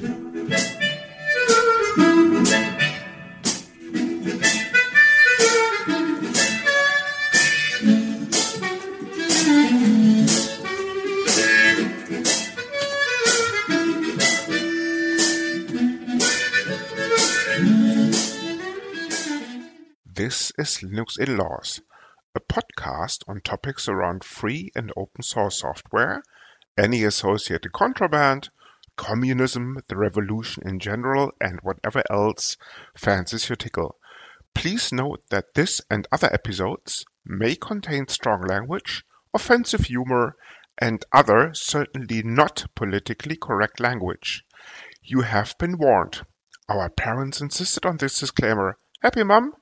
This is Linux Inlaws, a podcast on topics around free and open source software, any associated contraband, communism, the revolution in general, and whatever else fancies your tickle. Please note that this and other episodes may contain strong language, offensive humor, and other certainly not politically correct language. You have been warned. Our parents insisted on this disclaimer. Happy mum?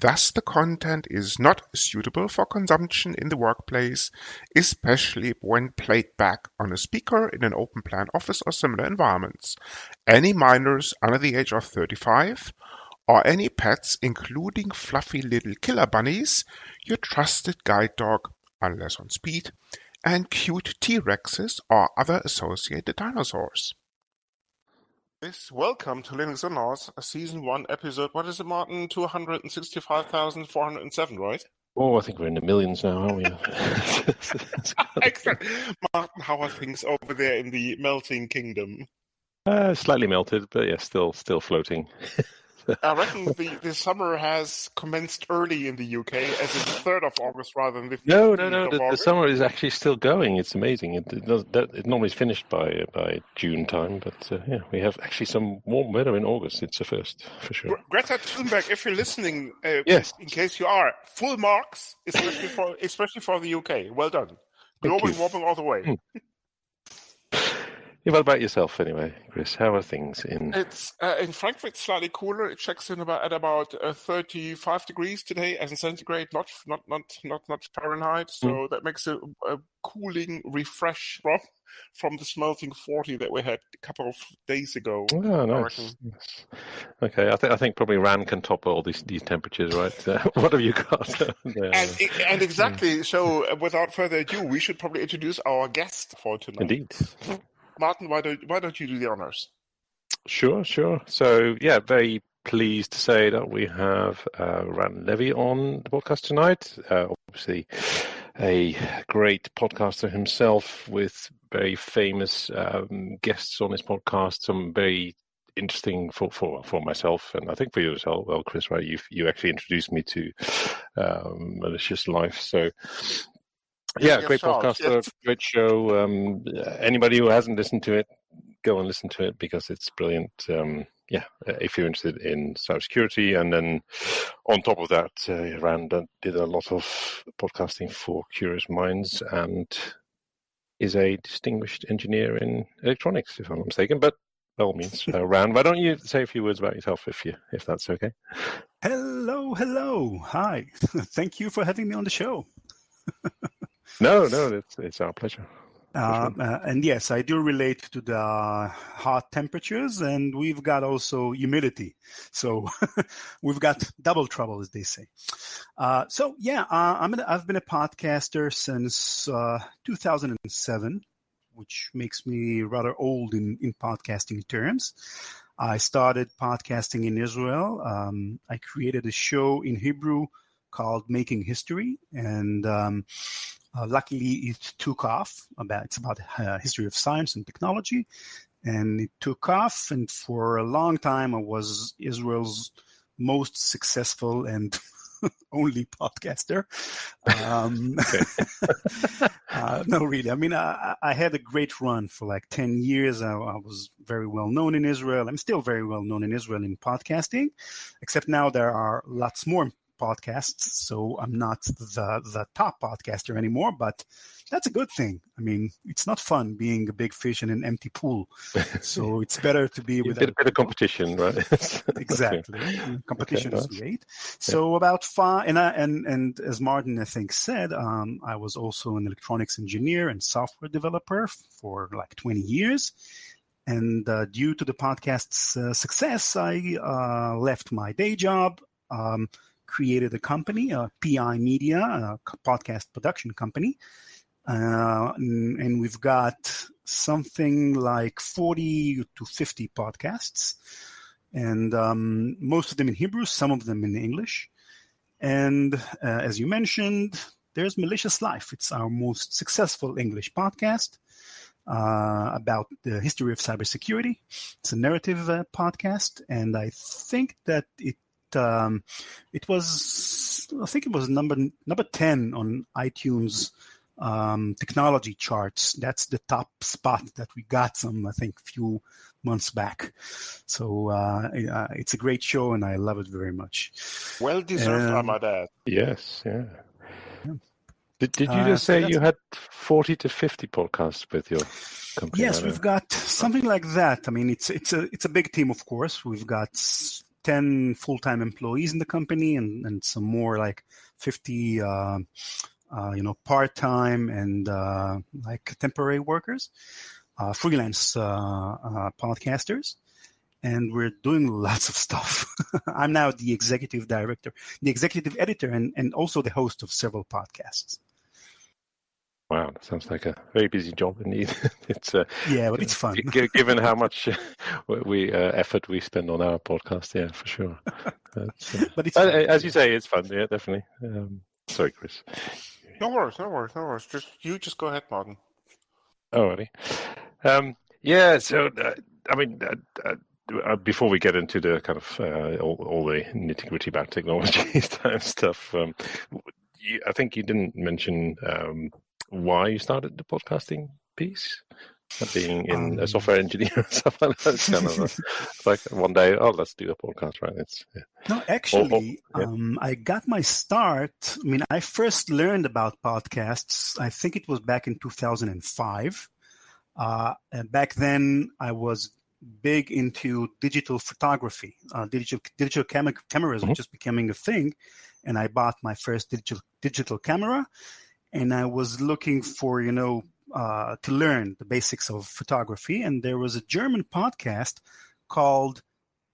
Thus the content is not suitable for consumption in the workplace, especially when played back on a speaker in an open plan office or similar environments. Any minors under the age of 35 or any pets including fluffy little killer bunnies, your trusted guide dog, unless on speed, and cute T-Rexes or other associated dinosaurs. This welcome to Linux Inlaws, season one, episode. What is it, Martin? Two hundred and sixty-five thousand four hundred and seven, right? Oh, I think we're in the millions now, aren't we? Excellent, Martin. How are things over there in the melting kingdom? Uh, slightly melted, but yeah, still still floating. I reckon the, the summer has commenced early in the UK, as in the third of August rather than the no, no, no. The, the, summer is actually still going. It's amazing. It, it does. That, it normally is finished by by June time, but uh, yeah, we have actually some warm weather in August. It's the first for sure. Greta Thunberg, if you're listening, uh, yes. in case you are, full marks, especially for especially for the UK. Well done. Global warming all the way. Yeah, what about yourself, anyway, Chris? How are things in? It's uh, in Frankfurt. Slightly cooler. It checks in about at about uh, 35 degrees today, as in centigrade, not not not not not Fahrenheit. So mm. that makes a, a, cooling refresh from from the smelting 40 that we had a couple of days ago. Oh, nice. Yes. Okay, I think I think probably RAN can top all these these temperatures, right? Uh, what have you got? and, and exactly. So, uh, without further ado, we should probably introduce our guest for tonight. Indeed. Martin, why don't why don't you do the honors? Sure, sure. So yeah, very pleased to say that we have uh, Ran Levi on the podcast tonight. Uh, obviously, a great podcaster himself with very famous um, guests on his podcast. Some very interesting for, for for myself and I think for you as well. Well, Chris, right? You you actually introduced me to um, Malicious Life, so yeah, great podcast, yes. great show. Um, anybody who hasn't listened to it, go and listen to it because it's brilliant. Um, yeah, uh, if you're interested in cybersecurity, and then on top of that, uh, Ran did a lot of podcasting for Curious Minds and is a distinguished engineer in electronics, if I'm not mistaken. But by all means, uh, Ran, why don't you say a few words about yourself, if you if that's okay? Hello, hello, hi. Thank you for having me on the show. No, no, it's, it's our pleasure. Uh, uh, and yes, I do relate to the hot temperatures, and we've got also humidity. So we've got double trouble, as they say. Uh, so yeah, uh, I'm an, I've been a podcaster since uh, 2007, which makes me rather old in, in podcasting terms. I started podcasting in Israel. Um, I created a show in Hebrew called Making History, and um, uh, luckily, it took off. About it's about uh, history of science and technology, and it took off. And for a long time, I was Israel's most successful and only podcaster. Um, uh, no, really. I mean, I, I, had a great run for like 10 years. I, I, was very well known in Israel. I'm still very well known in Israel in podcasting, except now there are lots more podcasts, so I'm not the the top podcaster anymore. But that's a good thing. I mean, it's not fun being a big fish in an empty pool. So it's better to be with a bit, of competition, right? exactly. Competition okay, is great. So about five, and I, and and as Martin I think said, um, I was also an electronics engineer and software developer for like 20 years. And uh, due to the podcast's uh, success, I uh, left my day job. Um, created a company, a PI Media, a podcast production company. Uh, and we've got something like 40 to 50 podcasts, and um, most of them in Hebrew, some of them in English. And uh, as you mentioned, there's Malicious Life. It's our most successful English podcast uh, about the history of cybersecurity. It's a narrative uh, podcast, and I think that it um, it was I think it was number number ten on iTunes um, technology charts. That's the top spot that we got some I think few months back. So uh, uh, it's a great show, and I love it very much. Well deserved, um, I might add. Yes, yeah. Did, did you just uh, say so you had 40 to 50 podcasts with your company? Yes, we've got something like that. I mean, it's it's a it's a big team, of course. We've got 10 full-time employees in the company and, and some more like 50 uh, uh, you know part-time and uh, like temporary workers uh, freelance uh, uh, podcasters. And we're doing lots of stuff. I'm now the executive director the executive editor and, and also the host of several podcasts Wow, that sounds like a very busy job indeed. it's uh, yeah, but it's fun. given how much we uh, effort we spend on our podcast, yeah, for sure. Uh, but it's as you say, it's fun. Yeah, definitely. Um, sorry, Chris. No worries, no worries, no worries. Just you, just go ahead, Martin. Alrighty. Um, yeah. So, uh, I mean, uh, uh, before we get into the kind of all, all, the nitty gritty about technology stuff, um, you, I think you didn't mention um, why you started the podcasting piece? Being in um, a software engineer and stuff like that. It's kind of a, like one day, oh, let's do a podcast, right? It's yeah. no, actually, oh, oh, yeah. um, I got my start. I mean, I first learned about podcasts. I think it was back in 2005. Uh, and back then, I was big into digital photography. Uh, digital digital cam- cameras mm-hmm. were just becoming a thing, and I bought my first digital digital camera and I was looking for, you know, uh, to learn the basics of photography. And there was a German podcast called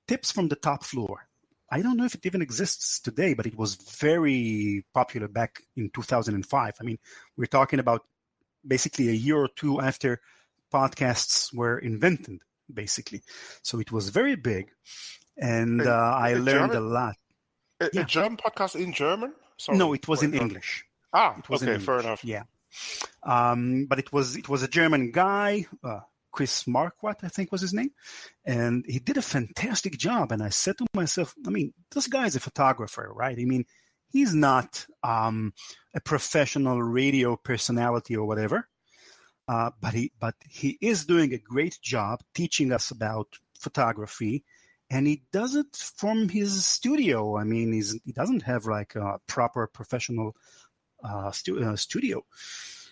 Tips from the Top Floor. I don't know if it even exists today, but it was very popular back in 2005. I mean, we're talking about basically a year or two after podcasts were invented, basically. So it was very big. And uh, I learned German? a lot. A, yeah. a German podcast in German? Sorry. No, it was in English. Ah, it was okay, fair enough. Yeah, um, but it was it was a German guy, uh, Chris Marquardt, I think was his name, and he did a fantastic job. And I said to myself, I mean, this guy is a photographer, right? I mean, he's not um, a professional radio personality or whatever, uh, but he but he is doing a great job teaching us about photography and he does it from his studio. I mean, he's, he doesn't have like a proper professional uh, stu- uh, studio.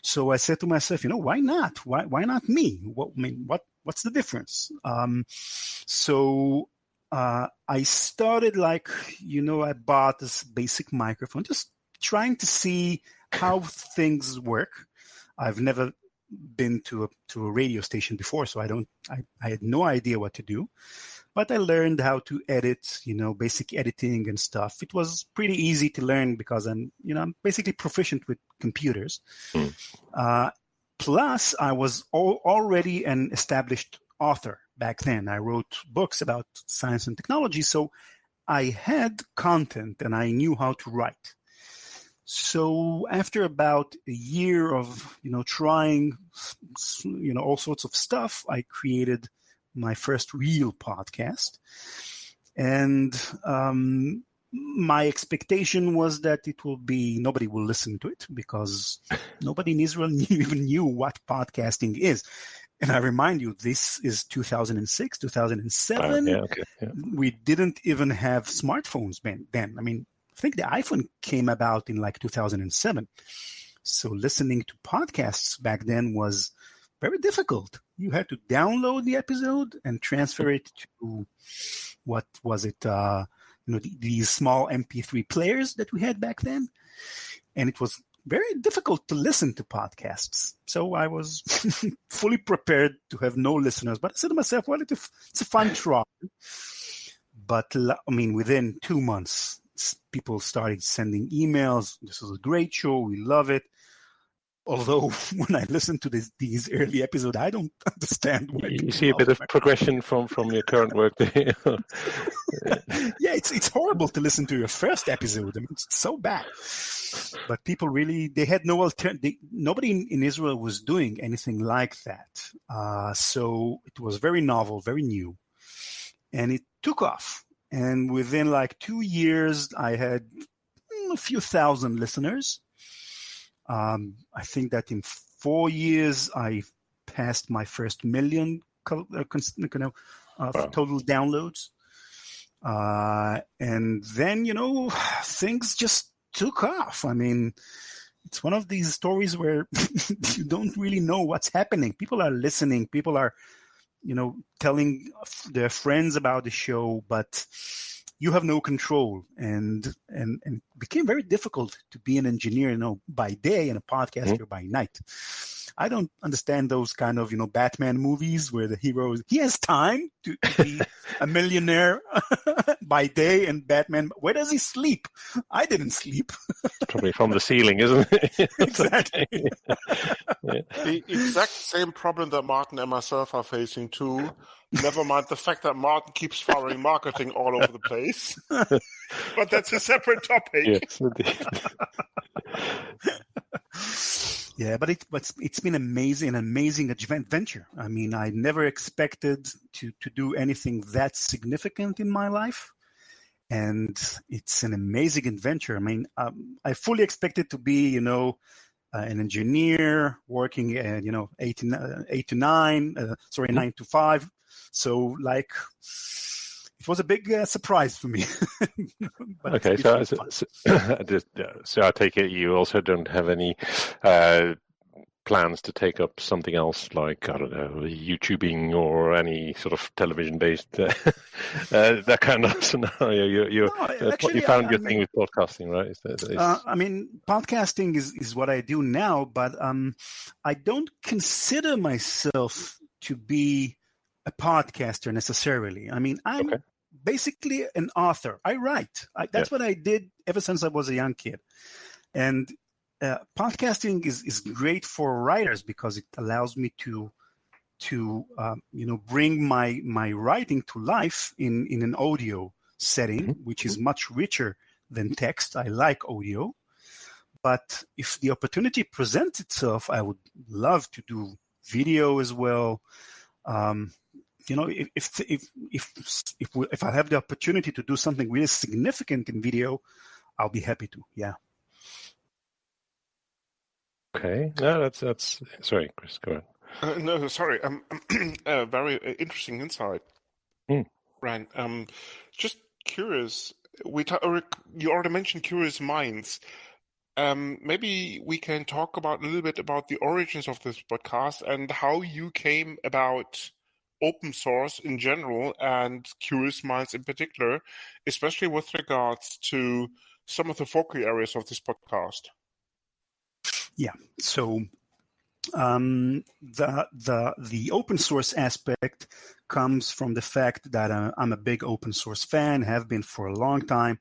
So I said to myself, you know, why not? Why why not me? What I mean, what what's the difference? Um, so uh, I started like, you know, I bought this basic microphone, just trying to see how things work. I've never been to a to a radio station before, so I don't I, I had no idea what to do but I learned how to edit, you know, basic editing and stuff. It was pretty easy to learn because I'm, you know, I'm basically proficient with computers. Mm. Uh, plus, I was al- already an established author back then. I wrote books about science and technology, so I had content and I knew how to write. So after about a year of you know trying you know all sorts of stuff, I created my first real podcast. And um, my expectation was that it will be nobody will listen to it because nobody in Israel knew, even knew what podcasting is. And I remind you, this is 2006, 2007. Uh, yeah, okay, yeah. We didn't even have smartphones then. I mean, I think the iPhone came about in like 2007. So listening to podcasts back then was very difficult. You had to download the episode and transfer it to what was it? Uh, you know, the, these small MP3 players that we had back then, and it was very difficult to listen to podcasts. So I was fully prepared to have no listeners. But I said to myself, well, it's a fun try. But I mean, within two months, people started sending emails. This is a great show. We love it. although when I listen to this, these early episodes, I don't understand. you see a bit of progression from from your current work. yeah, it's it's horrible to listen to your first episode. I mean, it's so bad. But people really they had no alternative. Nobody in, in, Israel was doing anything like that. Uh, so it was very novel, very new, and it took off. And within like two years, I had mm, a few thousand listeners um, I think that in four years, I passed my first million uh, you know, uh, wow. total downloads. Uh, and then, you know, things just took off. I mean, it's one of these stories where you don't really know what's happening. People are listening. People are, you know, telling their friends about the show, but you have no control. And and and became very difficult to be an engineer you know by day and a podcaster mm-hmm. by night i don't understand those kind of you know batman movies where the hero he has time to, to be a millionaire by day and batman where does he sleep i didn't sleep probably from the ceiling isn't it exactly yeah. the exact same problem that martin and myself are facing too Never mind the fact that Martin keeps firing marketing all over the place. but that's a separate topic. Yes, yeah, but it, but it's been amazing, an amazing adventure. I mean, I never expected to to do anything that significant in my life, and it's an amazing adventure. I mean, um, I fully expected to be, you know, uh, an engineer working at you know eight to, uh, eight to nine, uh, sorry, mm-hmm. nine to five, so like it was a big uh, surprise for me. okay, so, so, so, so, I take it you also don't have any uh, plans to take up something else like I don't know YouTubing or any sort of television based uh, uh, that kind of scenario. You you, no, uh, actually, you found I, your I thing mean, with podcasting, right? Is that, is... Uh, I mean, podcasting is is what I do now, but um, I don't consider myself to be a podcaster necessarily. I mean, I'm okay. Basically an author. I write. I, that's yeah. what I did ever since I was a young kid. And uh, podcasting is, is great for writers because it allows me to to um, you know bring my my writing to life in in an audio setting, mm-hmm. which is much richer than text. I like audio, but if the opportunity presents itself, I would love to do video as well. Um, you know, if if if if if, if I have the opportunity to do something really significant in video, I'll be happy to. Yeah. Okay. No, that's that's. Sorry, Chris. Go ahead. Uh, no, sorry. Um, uh, very uh, interesting insight, mm. Ran. Um, just curious. We ta- you already mentioned curious minds. Um, maybe we can talk about a little bit about the origins of this podcast and how you came about open source in general and Curious Minds in particular, especially with regards to some of the focal areas of this podcast. Yeah. So um, the the the open source aspect comes from the fact that uh, I'm a big open source fan, have been for a long time.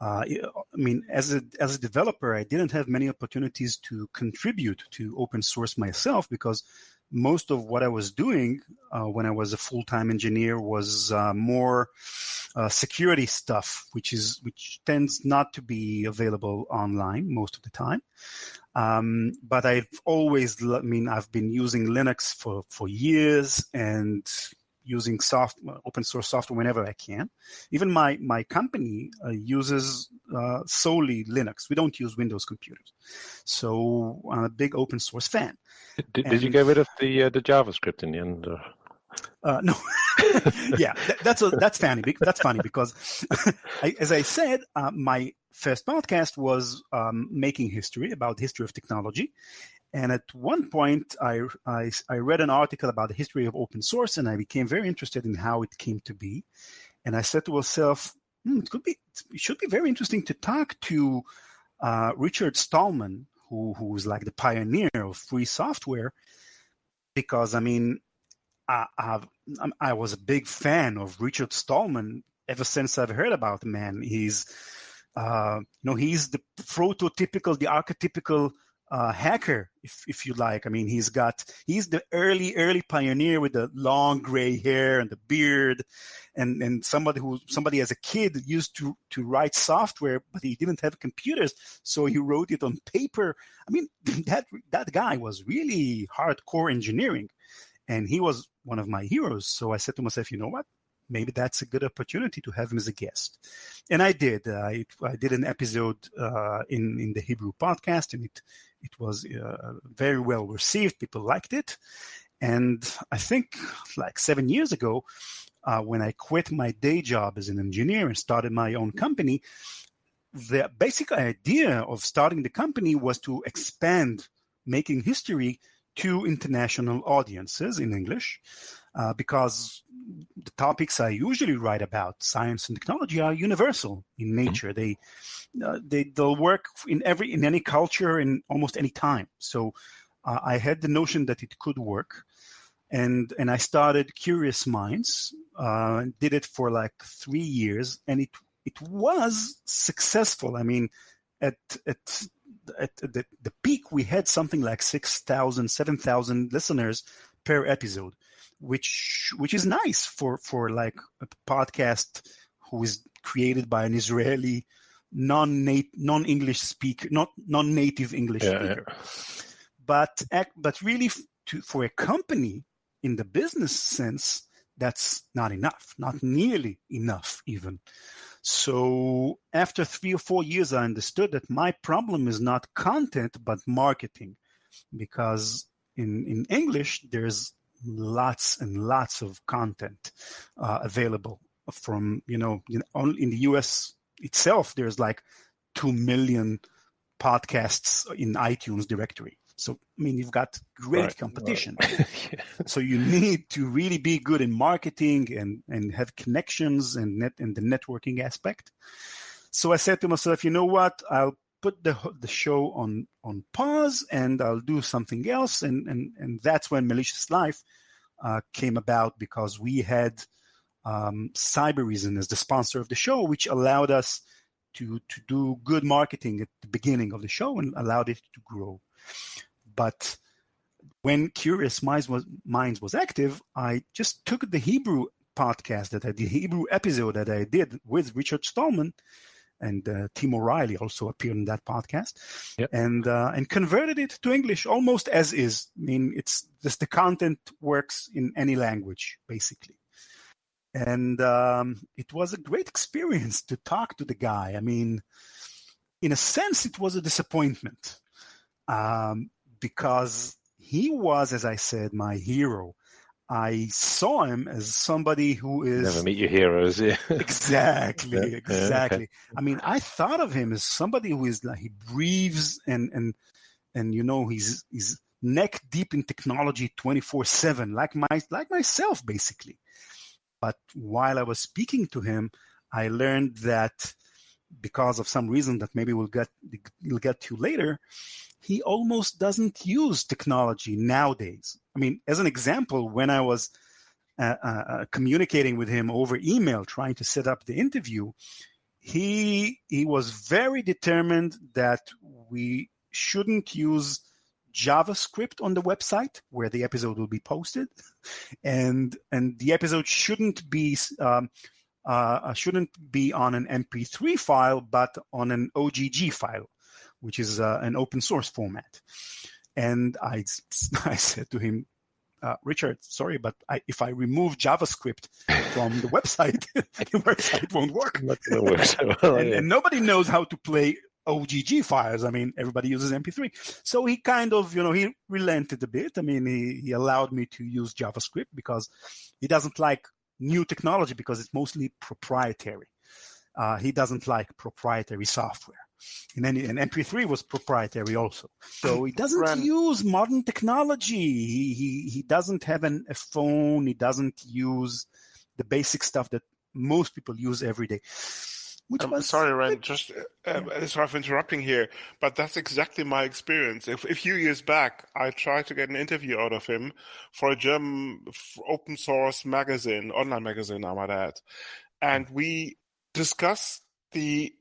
Uh, I mean, as a as a developer, I didn't have many opportunities to contribute to open source myself because most of what I was doing uh, when I was a full time engineer was uh, more uh, security stuff, which is which tends not to be available online most of the time. Um, but I've always, I mean, I've been using Linux for for years and using soft open source software whenever I can. Even my my company uh, uses uh, solely Linux. We don't use Windows computers, so I'm a big open source fan. Did, and, did you get rid of the uh, the JavaScript in the end? Uh, no, yeah, that, that's a, that's funny. That's funny because, I, as I said, uh, my first podcast was um, making history about history of technology, and at one point, I, I, I read an article about the history of open source, and I became very interested in how it came to be. And I said to myself, hmm, it could be, it should be very interesting to talk to uh, Richard Stallman, who who was like the pioneer of free software, because I mean, I, I've, I was a big fan of Richard Stallman ever since I've heard about the man. He's, uh, you know, he's the prototypical, the archetypical uh, hacker, if if you like. I mean, he's got he's the early early pioneer with the long gray hair and the beard, and and somebody who somebody as a kid used to to write software, but he didn't have computers, so he wrote it on paper. I mean, that that guy was really hardcore engineering, and he was one of my heroes. So I said to myself, you know what? maybe that's a good opportunity to have him as a guest. And I did. I, I did an episode uh, in in the Hebrew podcast, and it it was uh, very well received. People liked it, and I think like seven years ago, uh, when I quit my day job as an engineer and started my own company, the basic idea of starting the company was to expand making history to international audiences in English uh, because the topics I usually write about, science and technology, are universal in mm-hmm. nature. They uh, they they'll work in every in any culture in almost any time. So uh, I had the notion that it could work, and and I started Curious Minds. Uh, did it for like three years, and it it was successful. I mean, at at at the, the peak, we had something like 6,000, 7,000 listeners per episode which which is nice for for like a podcast who is created by an Israeli non non English speaker, not non native English yeah, speaker. Yeah. But but really, to, for a company in the business sense, that's not enough, not nearly enough even. So after three or four years, I understood that my problem is not content but marketing, because in in English there's lots and lots of content uh, available from you know in, in the US itself. There's like two million podcasts in iTunes directory. So I mean, you've got great right, competition. Right. yeah. So you need to really be good in marketing and and have connections and net and the networking aspect. So I said to myself, you know what? I'll put the the show on on pause and I'll do something else. And and and that's when Malicious Life uh, came about because we had um, Cybereason as the sponsor of the show, which allowed us to to do good marketing at the beginning of the show and allowed it to grow. But when Curious Minds was, Minds was active, I just took the Hebrew podcast that I the Hebrew episode that I did with Richard Stallman and uh, Tim O'Reilly also appeared in that podcast, yep. and uh, and converted it to English almost as is. I mean, it's just the content works in any language basically, and um, it was a great experience to talk to the guy. I mean, in a sense, it was a disappointment um, because he was, as I said, my hero. I saw him as somebody who is never meet your heroes. Yeah, exactly, yeah. exactly. Yeah, okay. I mean, I thought of him as somebody who is like he breathes and and and you know he's he's neck deep in technology twenty four seven, like my like myself basically. But while I was speaking to him, I learned that because of some reason that maybe we'll get we'll get to later, he almost doesn't use technology nowadays. I mean, as an example, when I was uh, uh, uh, communicating with him over email, trying to set up the interview, he he was very determined that we shouldn't use JavaScript on the website where the episode will be posted, and and the episode shouldn't be um, uh, shouldn't be on an MP3 file, but on an OGG file which is uh, an open source format. And I, I said to him, uh, Richard, sorry, but I, if I remove JavaScript from the website, the website won't work. and, and, nobody knows how to play OGG files. I mean, everybody uses MP3. So he kind of, you know, he relented a bit. I mean, he, he allowed me to use JavaScript because he doesn't like new technology because it's mostly proprietary. Uh, he doesn't like proprietary software. And then and MP3 was proprietary also. So he doesn't Ran. use modern technology. He, he, he doesn't have an, a phone. He doesn't use the basic stuff that most people use every day. Which I'm was, sorry, Ran. Just uh, yeah. sorry for interrupting here, but that's exactly my experience. If, a few years back, I tried to get an interview out of him for a German open source magazine, online magazine, I might add, and we discussed the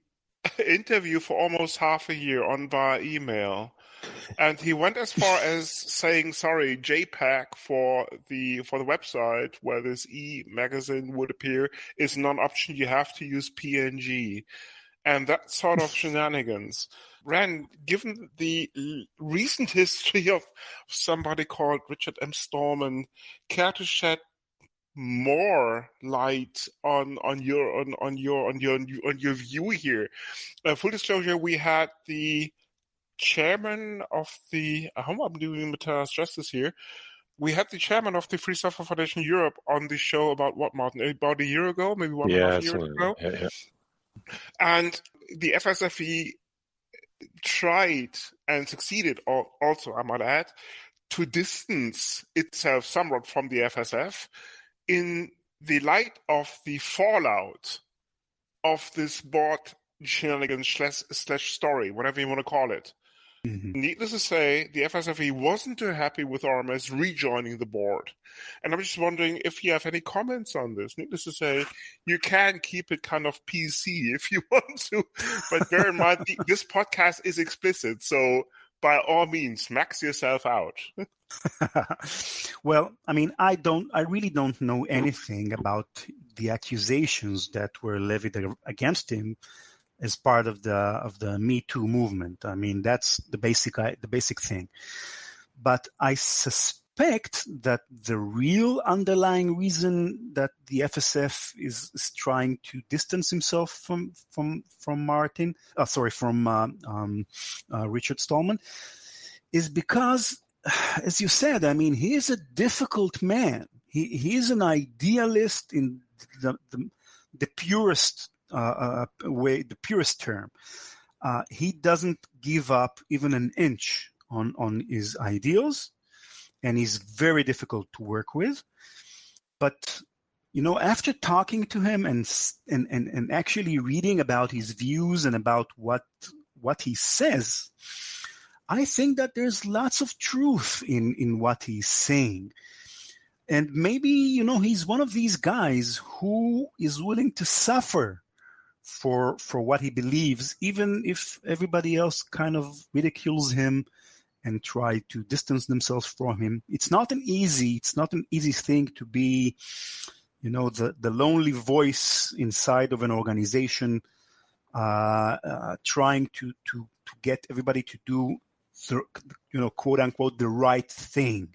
interview for almost half a year on via email. and he went as far as saying, "Sorry, JPEG for the for the website where this e magazine would appear is not an option. You have to use PNG." And that sort of shenanigans. Ran, given the recent history of somebody called Richard M. Stallman, care to shed more light on on your on, on your on your on your view here. Uh, full disclosure: we had the chairman of the. I hope I'm doing Matthias justice here. We had the chairman of the Free Software Foundation Europe on the show about what Martin about a year ago, maybe one yeah, and a half years ago, yeah, yeah. and the FSFE tried and succeeded also, I might add, to distance itself somewhat from the FSF in the light of the fallout of this bot shenanigans slash, slash story, whatever you want to call it. Mm-hmm. Needless to say, the FSFE wasn't too happy with RMS rejoining the board. And I'm just wondering if you have any comments on this. Needless to say, you can keep it kind of PC if you want to, but bear in mind, this podcast is explicit. So by all means, max yourself out. well, I mean, I don't, I really don't know anything about the accusations that were levied against him as part of the of the Me Too movement. I mean, that's the basic the basic thing. But I suspect that the real underlying reason that the FSF is, is trying to distance himself from from from Martin, uh, sorry, from uh, um, uh, Richard Stallman, is because, as you said, I mean, he is a difficult man. He he is an idealist in the, the, the purest uh, uh, way, the purest term. Uh, he doesn't give up even an inch on on his ideals, and he's very difficult to work with. But you know, after talking to him and and and, and actually reading about his views and about what what he says, I think that there's lots of truth in in what he's saying. And maybe, you know, he's one of these guys who is willing to suffer for for what he believes, even if everybody else kind of ridicules him and try to distance themselves from him. It's not an easy it's not an easy thing to be, you know, the the lonely voice inside of an organization, uh, uh, trying to to to get everybody to do, you know, quote unquote, the right thing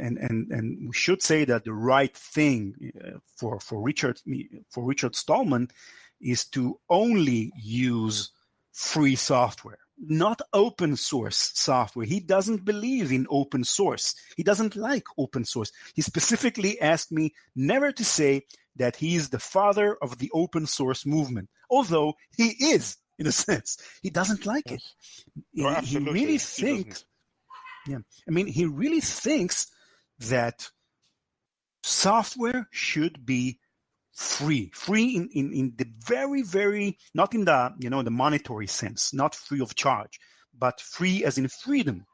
and and and we should say that the right thing uh, for for Richard for Richard Stallman is to only use free software, not open source software. He doesn't believe in open source. He doesn't like open source. He specifically asked me never to say that he is the father of the open source movement, although he is in a sense. He doesn't like it. He, oh, he really thinks, yeah, I mean, he really thinks that software should be free free in, in, in the very very not in the you know the monetary sense not free of charge but free as in freedom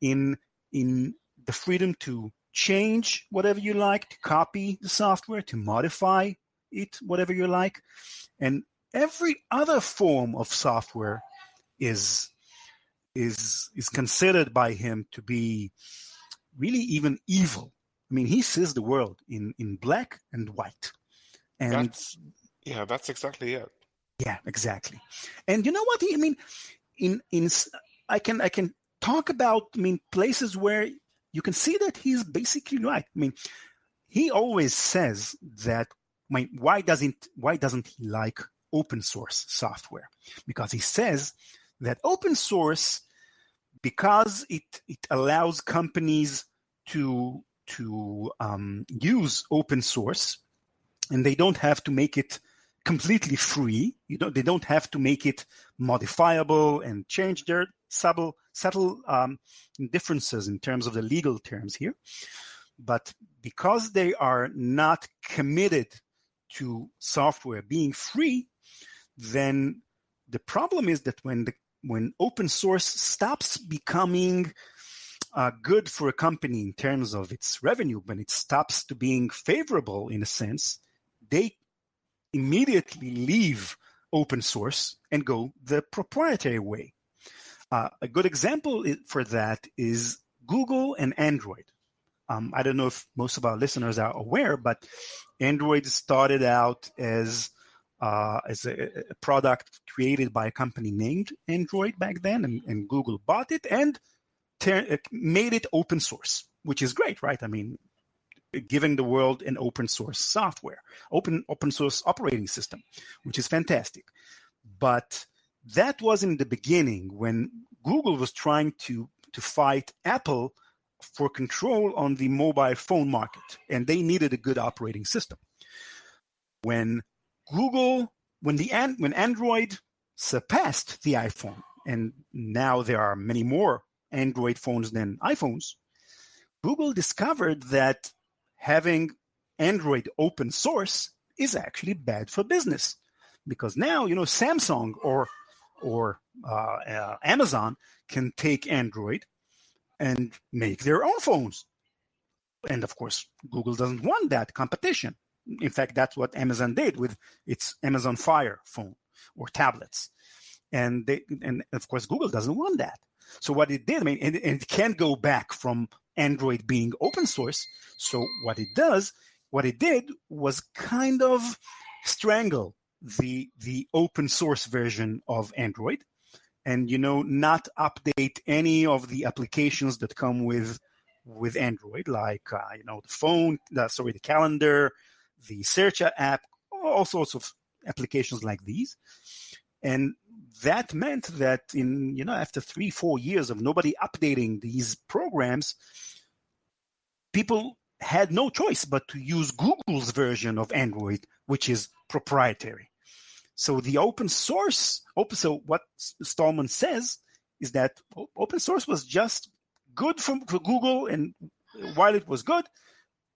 in in the freedom to change whatever you like to copy the software to modify it whatever you like and every other form of software is is is considered by him to be really even evil i mean he sees the world in in black and white and that's, yeah, that's exactly it. Yeah, exactly. And you know what? I mean, in in I can I can talk about I mean places where you can see that he's basically right. I mean, he always says that I mean, why doesn't why doesn't he like open source software? Because he says that open source because it it allows companies to to um, use open source and they don't have to make it completely free. You don't, they don't have to make it modifiable and change their subtle, subtle um, differences in terms of the legal terms here. But because they are not committed to software being free, then the problem is that when the when open source stops becoming uh, good for a company in terms of its revenue, when it stops to being favorable in a sense, they immediately leave open source and go the proprietary way. Uh, a good example for that is Google and Android. Um, I don't know if most of our listeners are aware, but Android started out as uh, as a, a, product created by a company named Android back then, and, and Google bought it and ter- uh, made it open source, which is great, right? I mean, giving the world an open source software, open open source operating system, which is fantastic. But that was in the beginning when Google was trying to to fight Apple for control on the mobile phone market, and they needed a good operating system. When Google, when the when Android surpassed the iPhone, and now there are many more Android phones than iPhones, Google discovered that having Android open source is actually bad for business because now you know Samsung or or uh, uh, Amazon can take Android and make their own phones, and of course Google doesn't want that competition. In fact, that's what Amazon did with its Amazon Fire phone or tablets, and they and of course Google doesn't want that. So what it did, I mean, and, and it can't go back from Android being open source. So what it does, what it did was kind of strangle the the open source version of Android, and you know not update any of the applications that come with with Android, like uh, you know the phone, the, sorry, the calendar, the search app, all sorts of applications like these, and that meant that in you know after three four years of nobody updating these programs people had no choice but to use google's version of android which is proprietary. So the open source open so what stallman says is that open source was just good for google and while it was good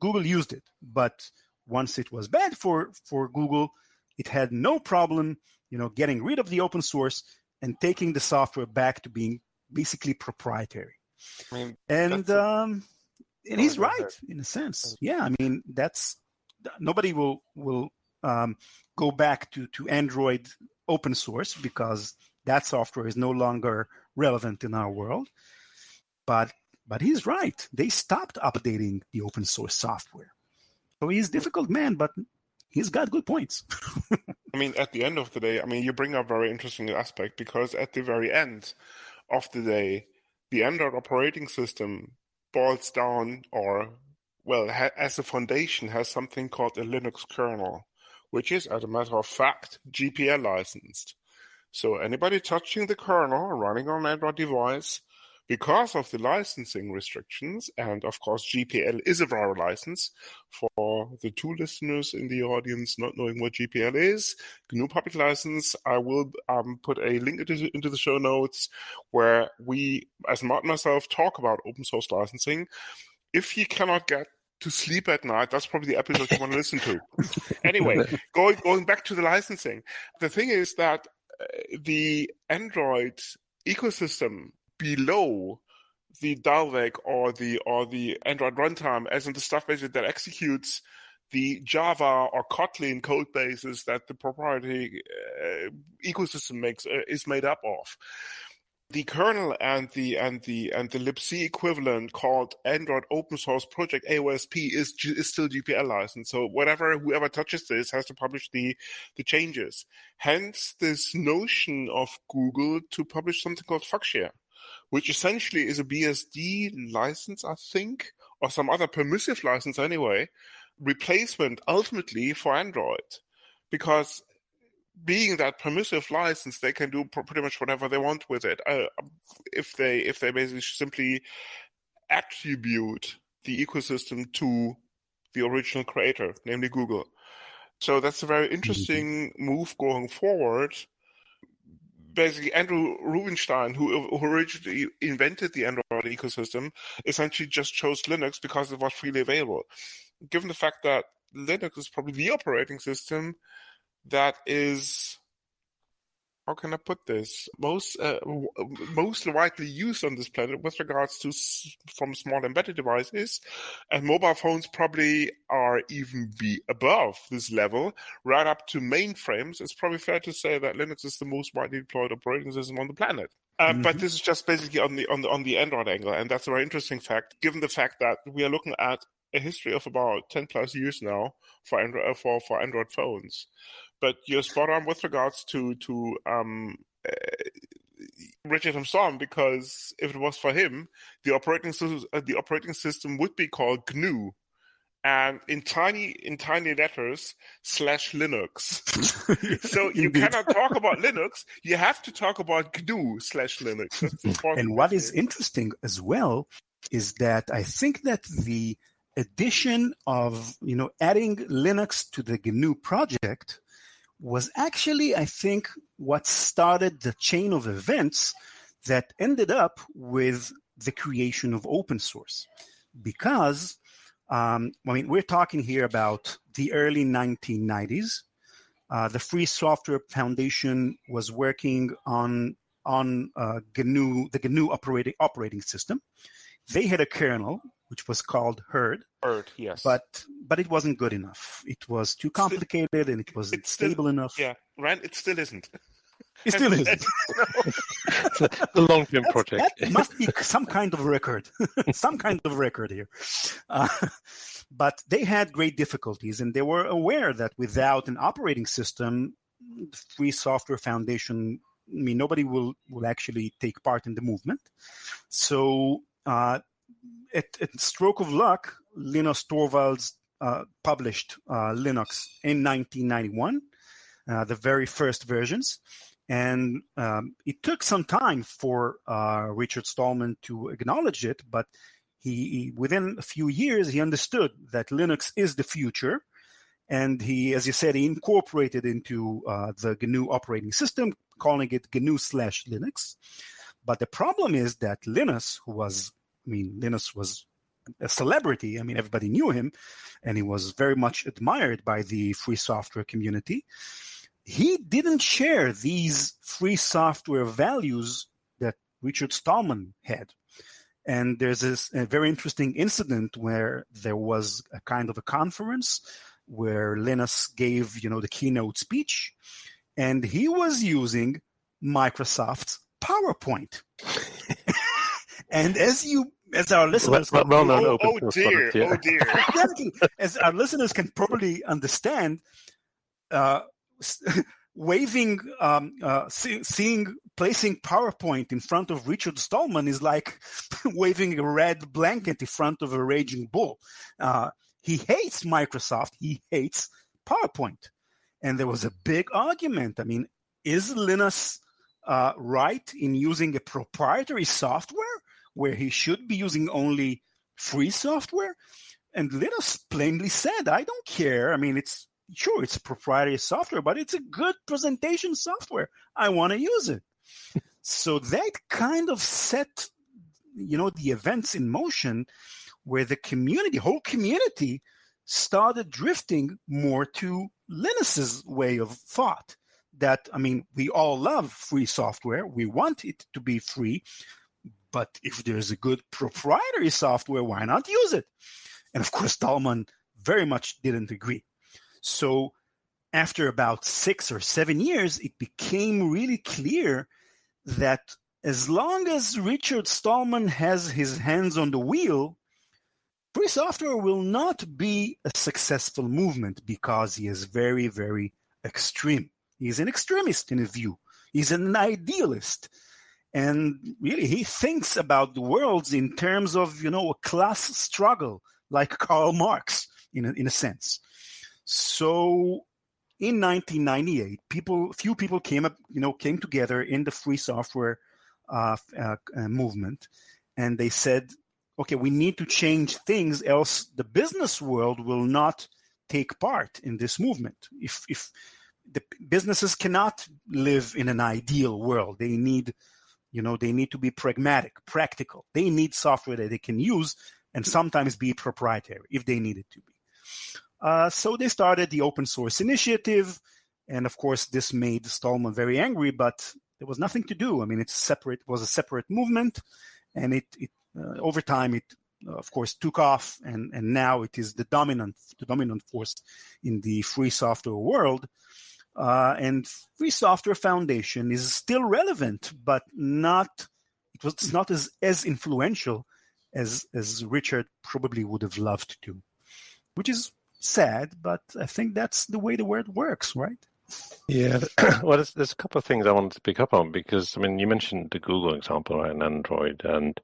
google used it. But once it was bad for for google it had no problem you know, getting rid of the open source and taking the software back to being basically proprietary. I mean, and um, and he's right in a sense. Yeah, I mean that's nobody will will um, go back to to Android open source because that software is no longer relevant in our world. But but he's right. They stopped updating the open source software. So he's a difficult man, but he's got good points. I mean, at the end of the day, I mean, you bring up a very interesting aspect because at the very end of the day, the Android operating system boils down, or well, ha- as a foundation, has something called a Linux kernel, which is, as a matter of fact, GPL licensed. So anybody touching the kernel running on an Android device because of the licensing restrictions, and of course, GPL is a viral license. For the two listeners in the audience not knowing what GPL is, GNU Public License, I will um, put a link into, into the show notes where we, as Martin and myself, talk about open source licensing. If you cannot get to sleep at night, that's probably the episode you want to listen to. anyway, going going back to the licensing, the thing is that uh, the Android ecosystem below the Dalvik or the or the Android runtime, as in the stuff basically that executes the Java or Kotlin code bases that the proprietary uh, ecosystem makes uh, is made up of. The kernel and the and the and the libc equivalent called Android Open Source Project AOSP is is still GPL licensed. So whatever whoever touches this has to publish the the changes. Hence this notion of Google to publish something called Fuchsia which essentially is a BSD license, I think, or some other permissive license anyway, replacement ultimately for Android. Because being that permissive license, they can do pretty much whatever they want with it. Uh, if they if they basically simply attribute the ecosystem to the original creator, namely Google. So that's a very mm-hmm. interesting move going forward basically Andrew Rubinstein, who, who originally invented the Android ecosystem, essentially just chose Linux because it was freely available. Given the fact that Linux is probably the operating system that is how can I put this? Most uh, most widely used on this planet with regards to s- from small embedded devices, and mobile phones probably are even be above this level, right up to mainframes. It's probably fair to say that Linux is the most widely deployed operating system on the planet. Uh, mm-hmm. But this is just basically on the on the on the Android angle, and that's a very interesting fact, given the fact that we are looking at a history of about ten plus years now for Android uh, for for Android phones. But you're spot on with regards to to um, uh, Richard himself, because if it was for him, the operating system uh, the operating system would be called GNU, and in tiny in tiny letters slash Linux. so you cannot talk about Linux. You have to talk about GNU slash Linux. and what is interesting as well is that I think that the addition of you know adding Linux to the GNU project was actually I think what started the chain of events that ended up with the creation of open source because um, I mean, we're talking here about the early 1990s. Uh, the Free Software Foundation was working on on uh, GNU, the GNU operating operating system. They had a kernel which was called Hurd. Hurd, yes. But but it wasn't good enough. It was too complicated and it wasn't stable still, enough. Yeah, right. It still isn't. It still isn't. the long term project. That must be some kind of record, some kind of record here. Uh, but they had great difficulties, and they were aware that without an operating system, Free Software Foundation, I mean, nobody will will actually take part in the movement. So, uh, at, at stroke of luck, Linus Torvalds uh, published uh, Linux in 1991, uh, the very first versions. And um, it took some time for uh, Richard Stallman to acknowledge it, but he, he, within a few years he understood that Linux is the future, and he, as you said, he incorporated into uh, the GNU operating system, calling it GNU slash Linux. But the problem is that Linus, who was, I mean, Linus was a celebrity. I mean, everybody knew him, and he was very much admired by the free software community he didn't share these free software values that Richard Stallman had. And there's this a very interesting incident where there was a kind of a conference where Linus gave, you know, the keynote speech, and he was using Microsoft's PowerPoint. and as you as our listeners well, well, well, oh, oh, dear, oh dear. as our listeners can probably understand, uh, waving, um, uh, see, seeing, placing PowerPoint in front of Richard Stallman is like waving a red blanket in front of a raging bull. Uh, he hates Microsoft. He hates PowerPoint. And there was a big argument. I mean, is Linus uh, right in using a proprietary software where he should be using only free software? And Linus plainly said, I don't care. I mean, it's sure it's proprietary software, but it's a good presentation software. I want to use it. so that kind of set, you know, the events in motion where the community, whole community, started drifting more to Linus's way of thought. That I mean, we all love free software. We want it to be free, but if there's a good proprietary software, why not use it? And of course, Stallman very much didn't agree. So after about six or seven years, it became really clear that as long as Richard Stallman has his hands on the wheel, free software will not be a successful movement because he is very, very extreme. He's an extremist in his view. He's an idealist. And really, he thinks about the worlds in terms of, you know, a class struggle, like Karl Marx, in a, in a sense. So in 1998, people, few people came up, you know, came together in the free software uh, uh, uh, movement, and they said, "Okay, we need to change things, else the business world will not take part in this movement. If if the businesses cannot live in an ideal world, they need, you know, they need to be pragmatic, practical. They need software that they can use and sometimes be proprietary if they need it to be." Uh, so they started the open source initiative. And of course, this made Stallman very angry, but there was nothing to do. I mean, it's separate, was a separate movement. And it, it uh, over time, it uh, of course took off and, and now it is the dominant, the dominant force in the free software world. Uh, and Free Software Foundation is still relevant, but not it was not as, as influential as as Richard probably would have loved to, which is sad, but I think that's the way the world works, right? Yeah, well, there's, there's a couple of things I wanted to pick up on because I mean, you mentioned the Google example and Android, and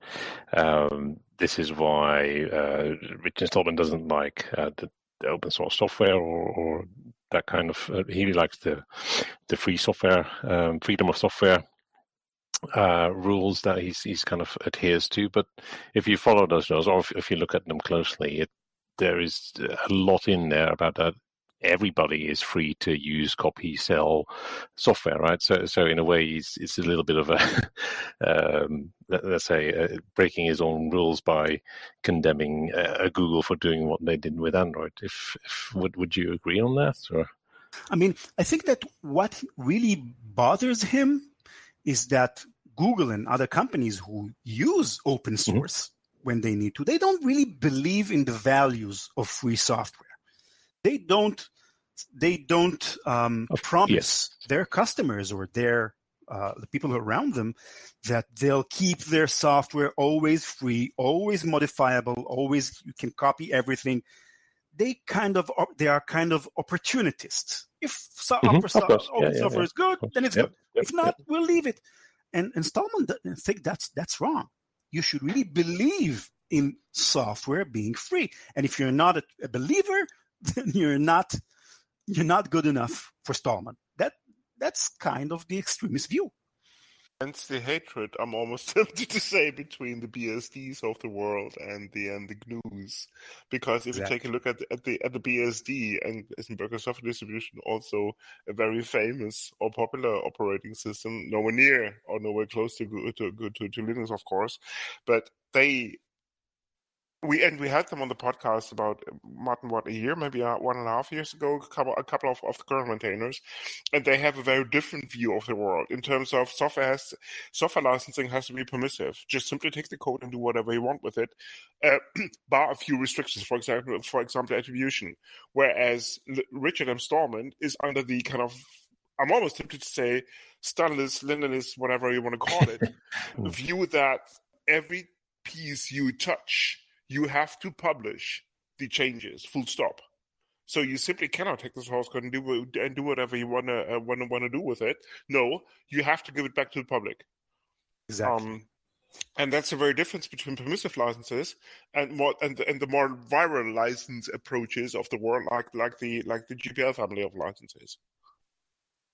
um, this is why uh, Richard Stallman doesn't like uh, the, the, open source software or, or that kind of. Uh, he likes the the free software, um, freedom of software uh, rules that he's he's kind of adheres to. But if you follow those rules, or if, if you look at them closely, it, there is a lot in there about that. Everybody is free to use, copy, sell software, right? So, so in a way, it's, it's a little bit of a, um, let's say, uh, breaking his own rules by condemning uh, Google for doing what they did with Android. If, if would would you agree on that? Or? I mean, I think that what really bothers him is that Google and other companies who use open mm-hmm. source mm-hmm. when they need to, they don't really believe in the values of free software. They don't. They don't um, promise yes. their customers or their uh, the people around them that they'll keep their software always free, always modifiable, always you can copy everything. They kind of they are kind of opportunists. If so, mm-hmm. open yeah, yeah, software yeah. is good, then it's yep, good. Yep, if not, yep. we'll leave it. And, and Stallman think that's that's wrong. You should really believe in software being free. And if you're not a, a believer, then you're not you're not good enough for Stallman. That that's kind of the extremist view. Hence the hatred, I'm almost tempted to say, between the BSDs of the world and the and the GNUs. Because if exactly. you take a look at the, at the at the BSD and Isenberger software distribution, also a very famous or popular operating system, nowhere near or nowhere close to to, to, to Linux, of course, but they we and we had them on the podcast about uh, Martin what a year maybe uh, one and a half years ago a couple a couple of, of the current maintainers and they have a very different view of the world in terms of software has software licensing has to be permissive. Just simply take the code and do whatever you want with it uh, bar a few restrictions for example for example attribution. Whereas Richard M. Stallman is under the kind of I'm almost tempted to say Stalinist, Leninist, whatever you want to call it, view that every piece you touch you have to publish the changes, full stop. So you simply cannot take this source code and do and do whatever you want to uh, want to want to do with it. No, you have to give it back to the public. Exactly. Um, and that's the very difference between permissive licenses and more and and the more viral license approaches of the world, like like the like the GPL family of licenses.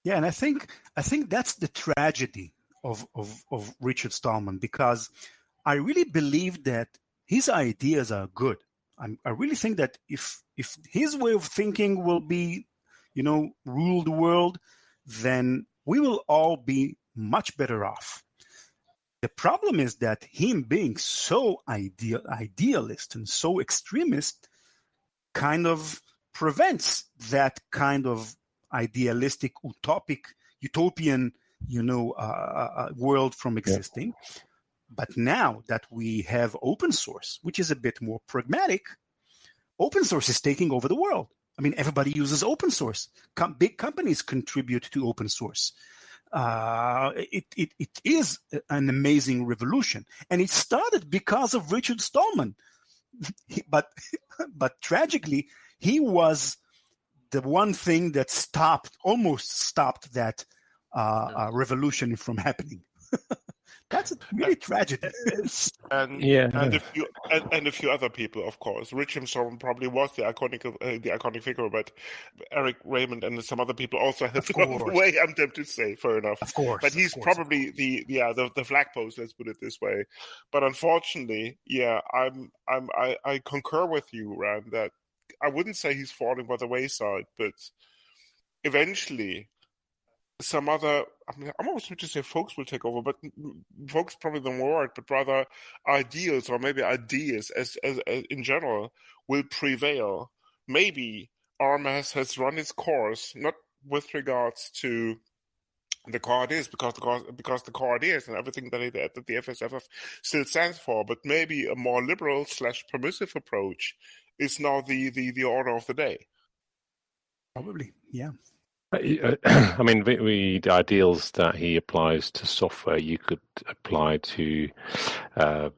Yeah, and I think I think that's the tragedy of of, of Richard Stallman because I really believe that his ideas are good. I'm, i really think that if if his way of thinking will be, you know, rule the world, then we will all be much better off. The problem is that him being so ideal, idealist and so extremist kind of prevents that kind of idealistic, utopic, utopian, you know, uh, uh, uh world from existing. Yeah. But now that we have open source, which is a bit more pragmatic, open source is taking over the world. I mean, everybody uses open source. Com- big companies contribute to open source. Uh, it, it, it is an amazing revolution. And it started because of Richard Stallman. but, but tragically, he was the one thing that stopped, almost stopped that uh, uh, revolution from happening. That's really tragic. and yeah, and a few and, and, a few other people, of course. Richard Stallman probably was the iconic uh, the iconic figure, but Eric Raymond and some other people also helped along the way. I'm tempted to say, fair enough. Of course, but he's course. probably the yeah the the flag post. Let's put it this way. But unfortunately, yeah, I'm I'm I, I concur with you, Ran, that I wouldn't say he's falling by the wayside, but eventually some other I mean, I'm almost going to say folks will take over, but folks probably more word, but rather ideals or maybe ideas as, as, as in general will prevail. Maybe RMS has run its course, not with regards to the core ideas because the core, because the core ideas and everything that, it, that the FSFF still stands for, but maybe a more liberal slash permissive approach is now the, the, the order of the day. Probably, yeah. I mean, we, the ideals that he applies to software, you could apply to uh,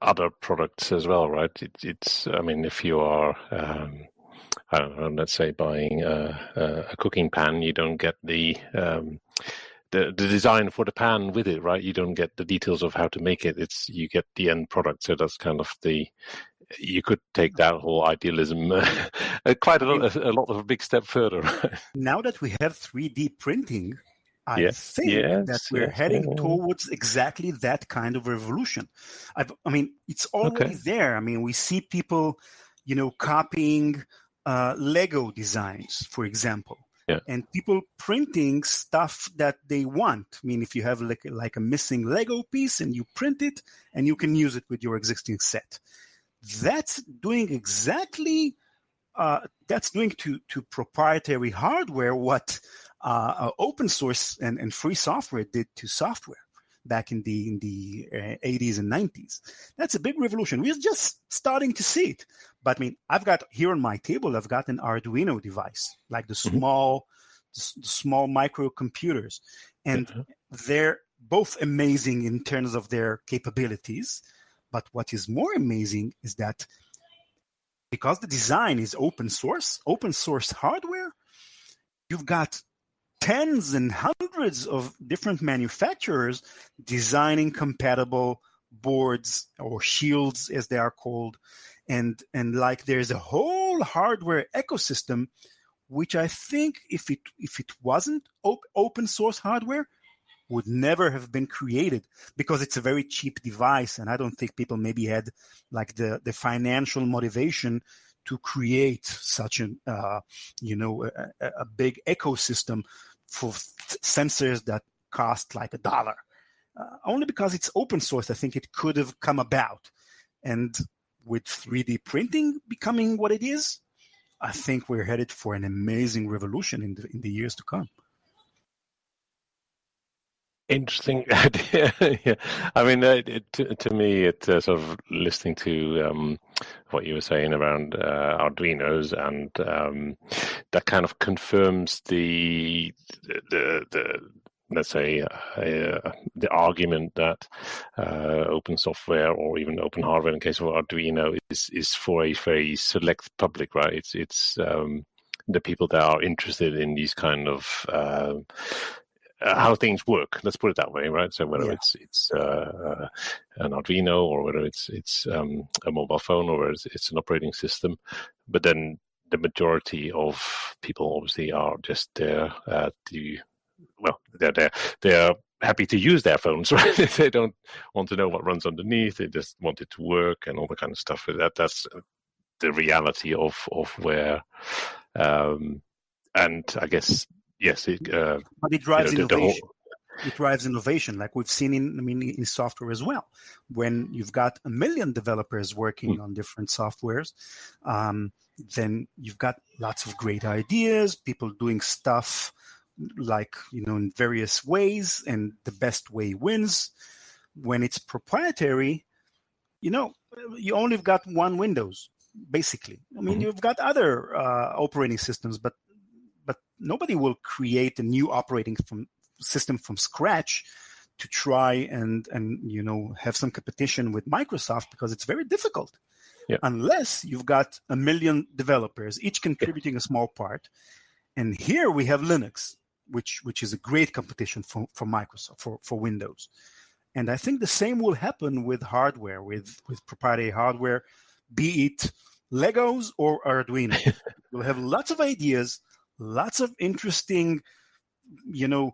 other products as well, right? It, it's, I mean, if you are, um, I don't know, let's say buying a, a cooking pan, you don't get the, um, the the design for the pan with it, right? You don't get the details of how to make it. It's you get the end product. So that's kind of the you could take that whole idealism uh, quite a lot, a lot of a big step further. now that we have 3D printing, I yes, think yes, that we're yes, heading towards exactly that kind of revolution. I've, i mean, it's already okay. there. I mean, we see people, you know, copying uh, Lego designs, for example. Yeah. And people printing stuff that they want. I mean, if you have like, like a missing Lego piece and you print it and you can use it with your existing set that's doing exactly uh, that's doing to to proprietary hardware what uh, uh, open source and, and free software did to software back in the in the uh, 80s and 90s. That's a big revolution. We're just starting to see it. But I mean, I've got here on my table, I've got an Arduino device, like the mm-hmm. small the small microcomputers, and mm-hmm. they're both amazing in terms of their capabilities. But what is more amazing is that because the design is open source, open source hardware, you've got tens and hundreds of different manufacturers designing compatible boards or shields as they are called. And and like there's a whole hardware ecosystem which i think if it if it wasn't op- open source hardware would never have been created because it's a very cheap device. And i don't think people maybe had like the the financial motivation to create such an uh, you know a, a, big ecosystem for sensors that cost like a dollar uh, only because it's open source i think it could have come about. And with 3d printing becoming what it is i think we're headed for an amazing revolution in the in the years to come Interesting idea. yeah. I mean, uh, it, to, to, me, it's uh, sort of listening to um, what you were saying around uh, Arduinos, and um, that kind of confirms the the, the let's say uh, the argument that uh, open software or even open hardware, in case of Arduino, is is for a very select public, right? It's it's um, the people that are interested in these kind of uh, how things work. Let's put it that way, right? So whether yeah. it's it's uh, uh, an Arduino or whether it's it's um, a mobile phone or it's, it's an operating system, but then the majority of people obviously are just there uh, to well, they're there they're happy to use their phones, right? they don't want to know what runs underneath. They just want it to work and all the kind of stuff. That that's the reality of of where. Um, and I guess yes, it, uh, but it drives you know, innovation. Whole... It drives innovation, like we've seen in I mean in software as well. When you've got a million developers working mm. on different softwares, um, then you've got lots of great ideas, people doing stuff like you know in various ways, and the best way wins. When it's proprietary, you know you only got one Windows basically. I mean, mm-hmm. you've got other uh, operating systems, but but nobody will create a new operating from, system from scratch to try and and you know have some competition with Microsoft because it's very difficult. Yeah. Unless you've got a million developers, each contributing yeah. a small part. And here we have Linux, which which is a great competition for, for Microsoft for, for Windows. And I think the same will happen with hardware, with with proprietary hardware, be it Legos or Arduino. we'll have lots of ideas, lots of interesting, you know,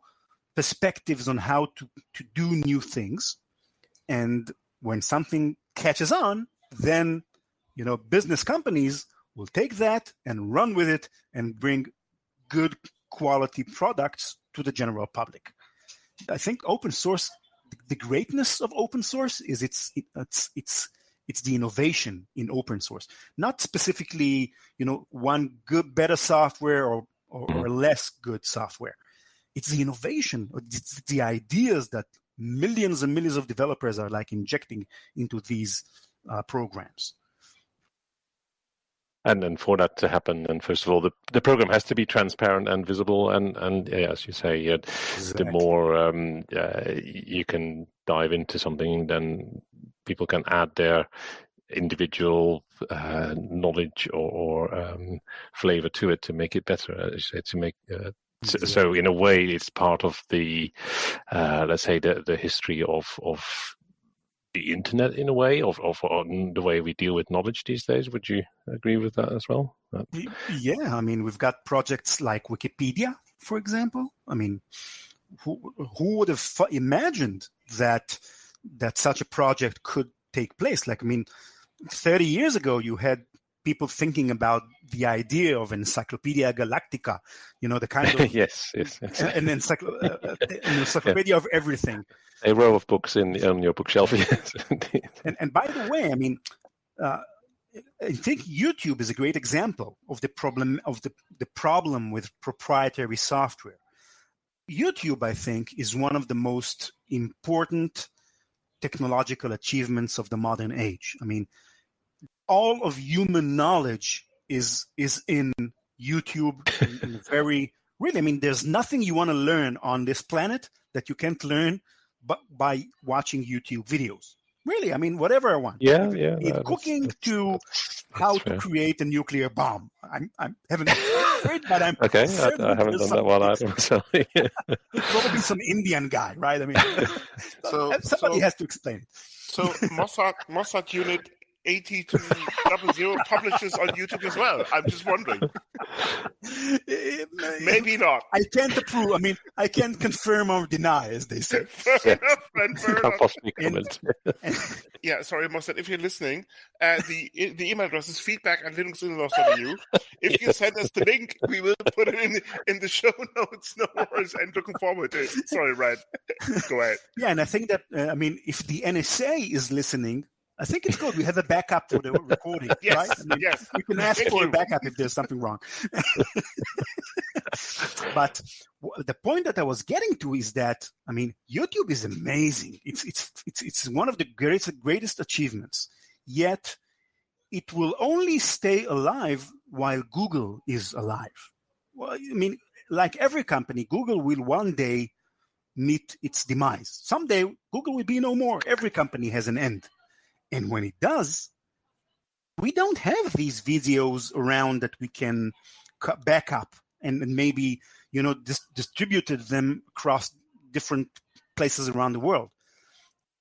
perspectives on how to, to do new things. And when something catches on, then, you know, business companies will take that and run with it and bring good quality products to the general public. I think open source, the greatness of open source is it's, it's, it's, it's the innovation in open source, not specifically, you know, one good, better software or or, mm-hmm. or less good software. It's the innovation, it's the ideas that millions and millions of developers are like injecting into these uh, programs. and then for that to happen, and first of all, the the program has to be transparent and visible, and and yeah, as you say, yeah, exactly. the more um, uh, you can dive into something, then people can add their individual uh, knowledge or, or um, flavor to it to make it better. You say, to make uh, so, so, in a way, it's part of the, uh, let's say, the the history of of the internet in a way, of of the way we deal with knowledge these days. Would you agree with that as well? Yeah, I mean, we've got projects like Wikipedia, for example. I mean, who who would have imagined that that such a project could take place? Like, I mean, thirty years ago, you had people thinking about the idea of Encyclopedia Galactica, you know, the kind of yes, yes, yes. an, encycl- uh, uh an encyclopedia yeah. of everything. A row of books in on your bookshelf. Yes, and, and by the way, I mean, uh, I think YouTube is a great example of the problem of the, the problem with proprietary software. YouTube, I think, is one of the most important technological achievements of the modern age. I mean, all of human knowledge is is in YouTube in, in very really. I mean, there's nothing you want to learn on this planet that you can't learn but by watching YouTube videos. Really, I mean, whatever I want. Yeah, yeah. In cooking that's, to that's, how to create a nuclear bomb. I'm, I'm haven't heard, but I'm okay. I, I, haven't done that one either. So, yeah. Probably some Indian guy, right? I mean, so somebody so, has to explain it. So Mossad Mossad unit 8200 publishes on YouTube as well. I'm just wondering. Maybe not. I can't approve. I mean, I can't confirm or deny, as they say. fair enough, fair enough. possibly comment. yeah, sorry, Mossad, if you're listening, uh, the the email address is feedback at linuxinlaws.eu. If you send us the link, we will put it in the, in the show notes. No worries. And looking forward to it. Sorry, Red. Go ahead. Yeah, and I think that, uh, I mean, if the NSA is listening, I think it's good. We have a backup for the recording, yes, right? I mean, yes. You can ask for a backup if there's something wrong. but the point that I was getting to is that I mean, YouTube is amazing. It's it's it's it's one of the greatest greatest achievements. Yet, it will only stay alive while Google is alive. Well, I mean, like every company, Google will one day meet its demise. Someday, Google will be no more. Every company has an end. And when it does, we don't have these videos around that we can back up and, and maybe you know dis- distributed them across different places around the world.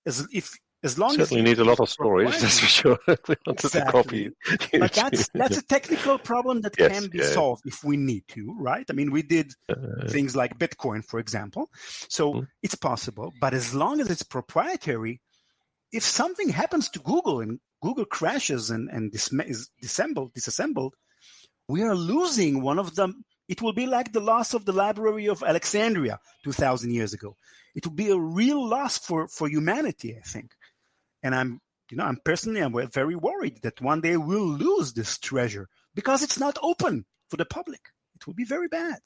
As if as long certainly as need a lot of storage, that's for sure. we wanted exactly. to copy. but that's that's a technical problem that yes, can be yeah. solved if we need to, right? I mean, we did uh, things like Bitcoin, for example, so mm-hmm. it's possible. But as long as it's proprietary, if something happens to Google and Google crashes and, and dis- is disassembled, disassembled, we are losing one of them. It will be like the loss of the Library of Alexandria 2,000 years ago. It will be a real loss for, for humanity, I think. And I'm, you know, I'm personally, I'm very worried that one day we'll lose this treasure because it's not open for the public. It will be very bad.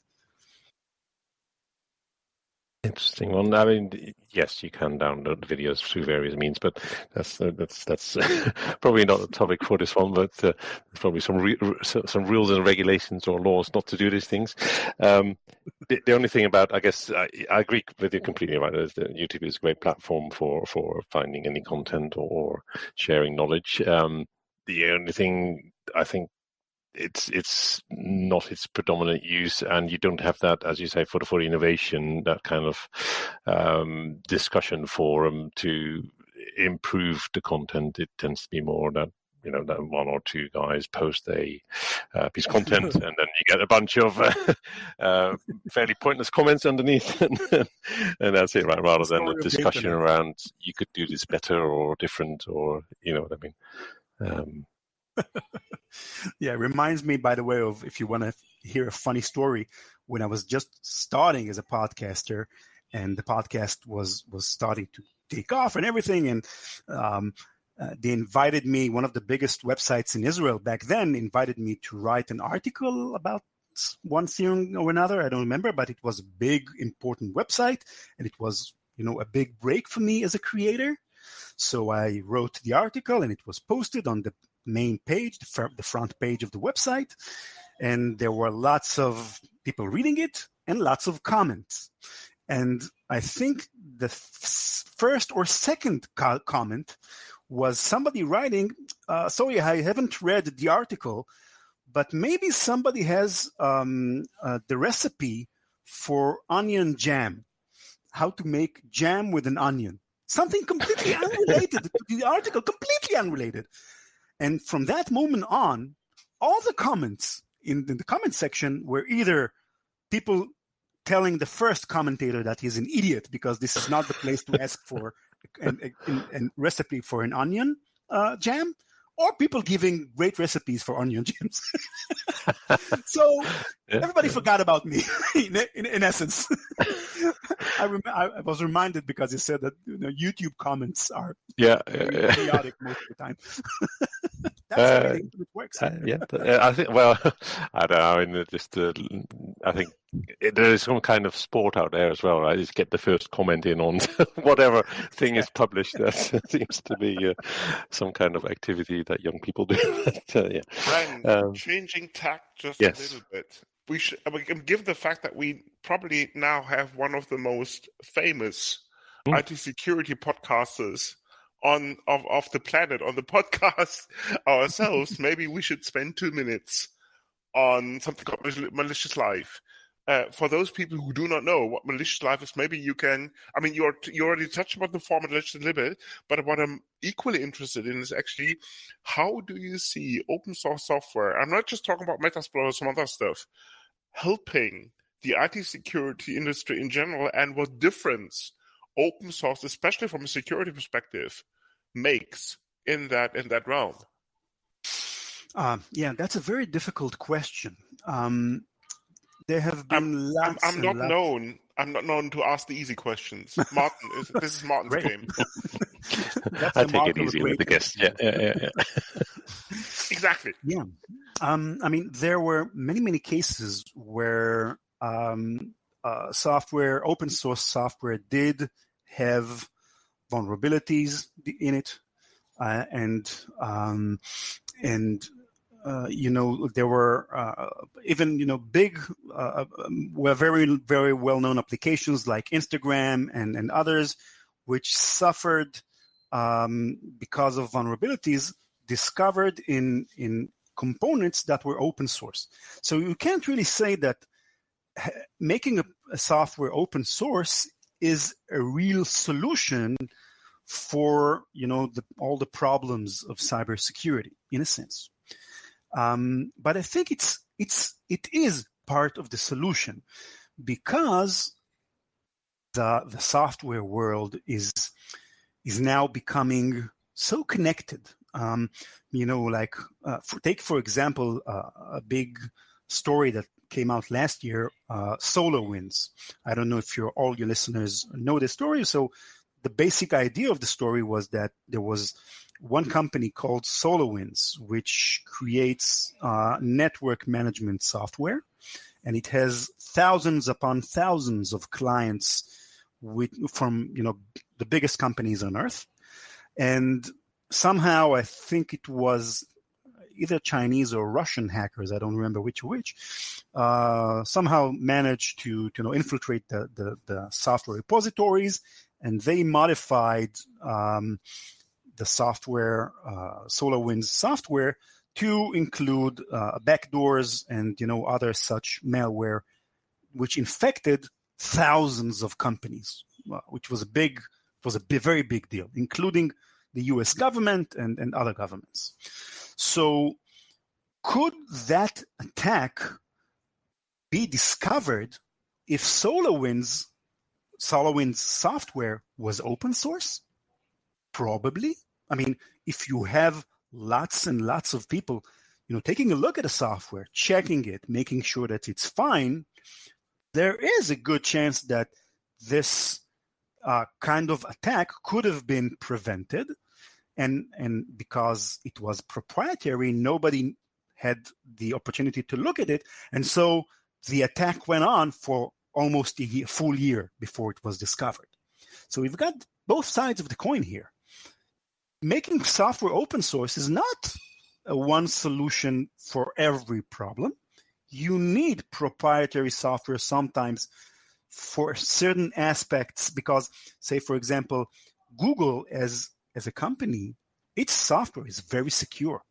Interesting one. I mean, yes, you can download videos through various means, but that's uh, that's that's probably not the topic for this one. But uh, there's probably some re- some rules and regulations or laws not to do these things. Um, the, the, only thing about, I guess, I, I, agree with you completely. Right, YouTube is a great platform for for finding any content or, or sharing knowledge. Um, the only thing I think it's it's not its predominant use, and you don't have that, as you say, for the for innovation, that kind of um, discussion forum to improve the content. It tends to be more that you know that one or two guys post a uh, piece of content, and then you get a bunch of uh, uh, fairly pointless comments underneath, and, and that's it, right? Rather than a discussion around you could do this better or different, or you know what I mean. Um, yeah, it reminds me, by the way, of if you want to hear a funny story, when I was just starting as a podcaster, and the podcast was was starting to take off and everything, and um, uh, they invited me. One of the biggest websites in Israel back then invited me to write an article about one thing or another. I don't remember, but it was a big, important website, and it was you know a big break for me as a creator. So I wrote the article, and it was posted on the main page, the front page of the website, and there were lots of people reading it and lots of comments. And I think the first or second co- comment was somebody writing, uh, sorry, I haven't read the article, but maybe somebody has um, uh, the recipe for onion jam, how to make jam with an onion. Something completely unrelated to the article, completely unrelated. And from that moment on, all the comments in, in the comment section were either people telling the first commentator that he's an idiot because this is not the place to ask for a, recipe for an onion uh, jam, or people giving great recipes for onion jams. so yeah. everybody forgot about me, in, in, in essence. I, rem- I, was reminded because he said that you know, YouTube comments are yeah, yeah. chaotic most of the time. That's uh, it works. Uh, yeah, uh, I think. Well, I don't know. I mean, just uh, I think there is some kind of sport out there as well, right? Just get the first comment in on whatever thing is published. That seems to be uh, some kind of activity that young people do. but, uh, yeah. Ran, um, changing tack just yes. a little bit. We should, I mean, given the fact that we probably now have one of the most famous mm. IT security podcasters on of, of the planet on the podcast ourselves, maybe we should spend two minutes on something called malicious life. Uh, for those people who do not know what malicious life is, maybe you can. I mean, you're you already touched about the format a little bit, but what I'm equally interested in is actually how do you see open source software? I'm not just talking about Metasploit or some other stuff, helping the IT security industry in general, and what difference open source, especially from a security perspective, makes in that in that realm? Uh, yeah, that's a very difficult question. Um, there have been I'm, lots. I'm, I'm not lots... known. I'm not known to ask the easy questions. Martin, is, this is Martin's game. I take it easy with the guests. Yeah, yeah, yeah. yeah. exactly. Yeah. Um, I mean, there were many, many cases where um, uh, software, open source software, did have vulnerabilities in it, uh, and um, and uh, you know there were uh, even you know big, uh, um, were very very well known applications like Instagram and and others, which suffered um, because of vulnerabilities discovered in in components that were open source. So you can't really say that making a, a software open source is a real solution for you know the, all the problems of cybersecurity in a sense. Um, but I think it's it's it is part of the solution because the the software world is is now becoming so connected. Um, you know, like uh, for, take for example uh, a big story that came out last year, uh, SolarWinds. I don't know if your all your listeners know the story. So the basic idea of the story was that there was one company called SolarWinds, which creates uh, network management software, and it has thousands upon thousands of clients with, from you know the biggest companies on earth, and somehow I think it was either Chinese or Russian hackers, I don't remember which which, uh, somehow managed to, to you know, infiltrate the, the, the software repositories and they modified um, the software, uh, SolarWinds software, to include uh, backdoors and you know other such malware, which infected thousands of companies, uh, which was a big was a very big deal, including the U.S. government and, and other governments. So, could that attack be discovered if SolarWinds SolarWinds software was open source? Probably. I mean, if you have lots and lots of people, you know, taking a look at a software, checking it, making sure that it's fine, there is a good chance that this uh, kind of attack could have been prevented. And, and because it was proprietary, nobody had the opportunity to look at it. And so the attack went on for almost a year, full year before it was discovered. So we've got both sides of the coin here. Making software open source is not a one solution for every problem. You need proprietary software sometimes for certain aspects because, say, for example, Google as as a company, its software is very secure.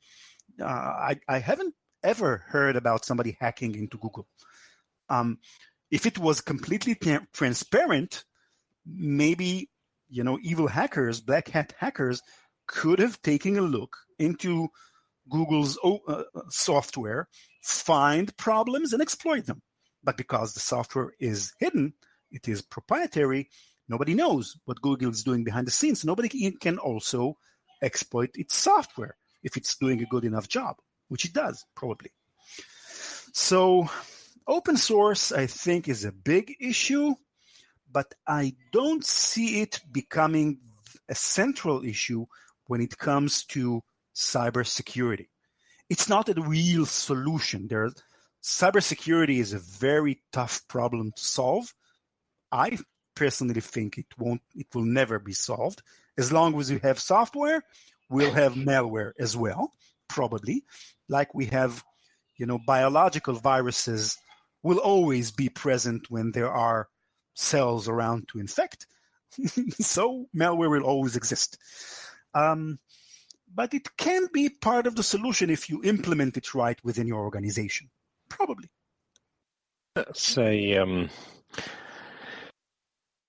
Uh, I, I haven't ever heard about somebody hacking into Google. Um, if it was completely tra- transparent, maybe you know evil hackers, black hat hackers, could have taken a look into Google's uh, software, find problems, and exploit them. But because the software is hidden, it is proprietary, nobody knows what Google is doing behind the scenes. Nobody can also exploit its software if it's doing a good enough job, which it does, probably. So, open source, I think, is a big issue, but I don't see it becoming a central issue when it comes to cybersecurity. It's not a real solution. There, cybersecurity is a very tough problem to solve. I personally think it won't, it will never be solved. As long as we have software, we'll have malware as well, probably. Like we have, you know, biological viruses will always be present when there are cells around to infect. so malware will always exist. Um, but it can be part of the solution if you implement it right within your organization. Probably. say um,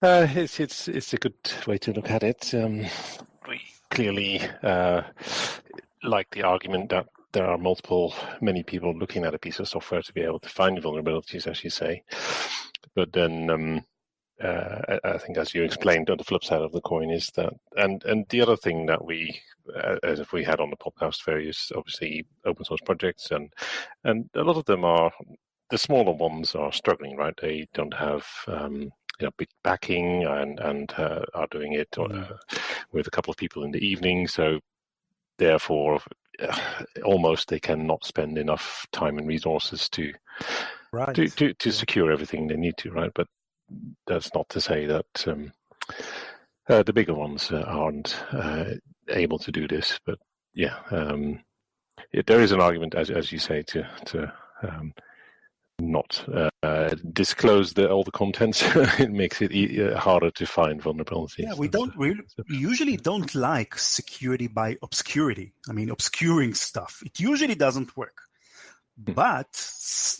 uh, it's it's it's a good way to look at it. Um, we clearly uh, like the argument that there are multiple, many people looking at a piece of software to be able to find vulnerabilities, as you say. But then um, uh, I think, as you explained, on the flip side of the coin is that, and and the other thing that we, uh, as if we had on the podcast, various obviously open source projects, and and a lot of them are the smaller ones are struggling, right? They don't have um, you know, big backing and and uh, are doing it mm-hmm. with a couple of people in the evening, so therefore, uh, almost they cannot spend enough time and resources to. Right. To, to, to secure everything they need to, right? But that's not to say that um, uh, the bigger ones uh, aren't uh, able to do this. But yeah, um, it, there is an argument, as as you say, to to um, not uh, disclose the, all the contents. it makes it e- uh, harder to find vulnerabilities. Yeah, we don't we usually don't like security by obscurity. I mean, obscuring stuff. It usually doesn't work. Hmm. But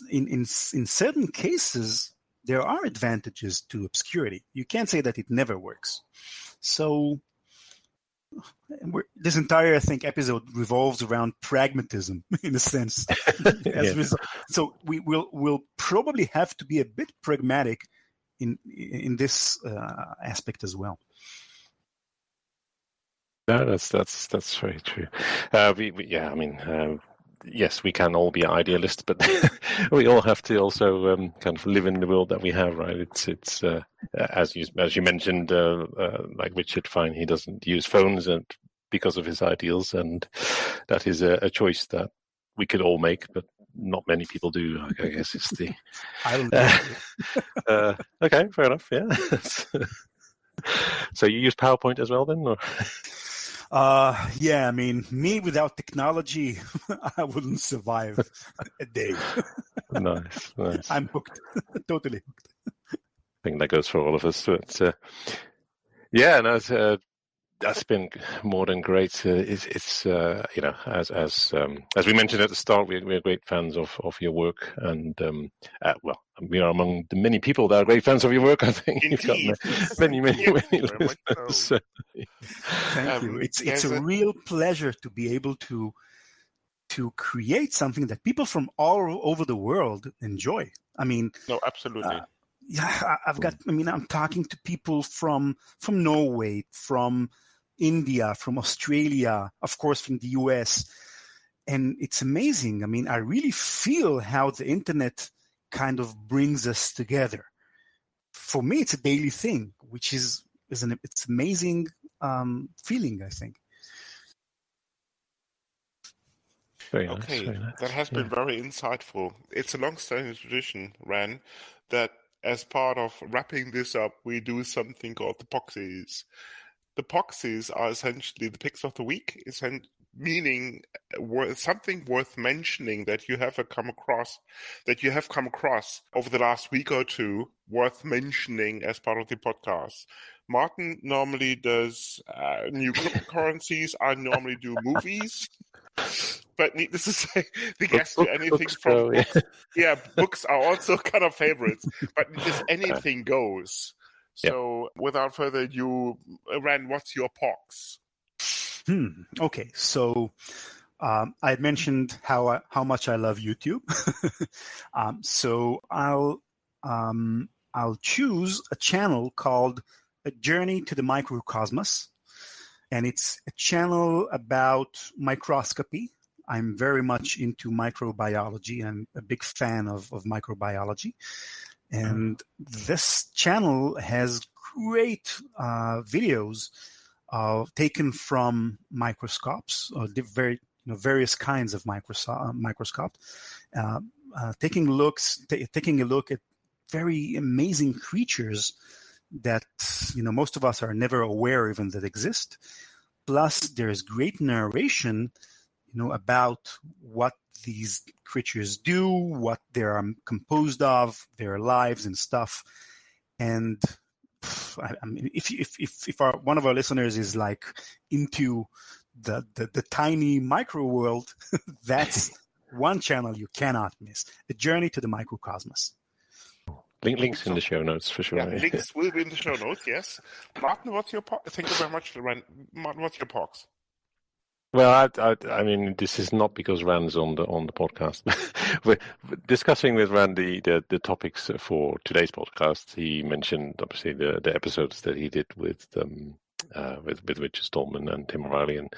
in, in in certain cases, there are advantages to obscurity. You can't say that it never works. So this entire I think episode revolves around pragmatism in a sense. yeah. So we will will probably have to be a bit pragmatic in in this uh, aspect as well. Yeah, that's that's that's very true. Uh, we, we, yeah, I mean, uh, yes, we can all be idealists, but we all have to also um, kind of live in the world that we have, right? It's it's uh, as you as you mentioned, uh, uh, like Richard Fine, he doesn't use phones and because of his ideals, and that is a, a, choice that we could all make, but not many people do. I guess it's the. Uh, okay, fair enough. Yeah. so you use PowerPoint as well, then? Or? Uh, yeah, I mean, me without technology, I wouldn't survive a day. nice, nice. I'm hooked, totally hooked. I think that goes for all of us. But uh, yeah, no, uh, that's been more than great. Uh, it's, it's uh, you know, as as um, as we mentioned at the start, we're, we're great fans of, of your work, and um, uh, well, we are among the many people that are great fans of your work. I think Indeed. you've got many, many, many, many listeners. Thank um, you. It's it's a, a real pleasure to be able to to create something that people from all over the world enjoy. I mean, no, absolutely. Uh, yeah, I've got. I mean, I'm talking to people from from Norway, from India, from Australia, of course, from the US. And it's amazing. I mean, I really feel how the internet kind of brings us together. For me, it's a daily thing, which is, is an it's amazing um, feeling, I think. Very okay, nice, nice. that has been yeah. very insightful. It's a long-standing tradition, Ran, that as part of wrapping this up, we do something called the Poxies. The Poxies are essentially the picks of the week. meaning worth, something worth mentioning that you have come across that you have come across over the last week or two worth mentioning as part of the podcast martin normally does uh, new cryptocurrencies i normally do movies but needless to say the guests do anything books from go, yeah. Books, yeah books are also kind of favorites but just anything goes so yep. without further ado Ran, what's your pox Hmm. Okay, so um, I had mentioned how I, how much I love YouTube. um, so I'll um, I'll choose a channel called A Journey to the Microcosmos, and it's a channel about microscopy. I'm very much into microbiology. I'm a big fan of, of microbiology. And this channel has great uh, videos uh, taken from microscopes, or very you know, various kinds of uh, microscope, uh, uh, taking looks, t- taking a look at very amazing creatures that you know most of us are never aware even that exist. Plus, there's great narration, you know, about what these creatures do, what they're um, composed of, their lives and stuff, and I, I mean, if if if if our, one of our listeners is like into the the, the tiny micro world, that's one channel you cannot miss: a journey to the microcosmos. Link, links in the show notes for sure. Yeah, links will be in the show notes. Yes, Martin, what's your po- thank you very much, Martin. What's your pox? Well, I, I, I, mean, this is not because Ran's on the on the podcast. We're discussing with Randy the, the topics for today's podcast. He mentioned obviously the, the episodes that he did with um, uh, with with Richard Stallman and Tim O'Reilly, and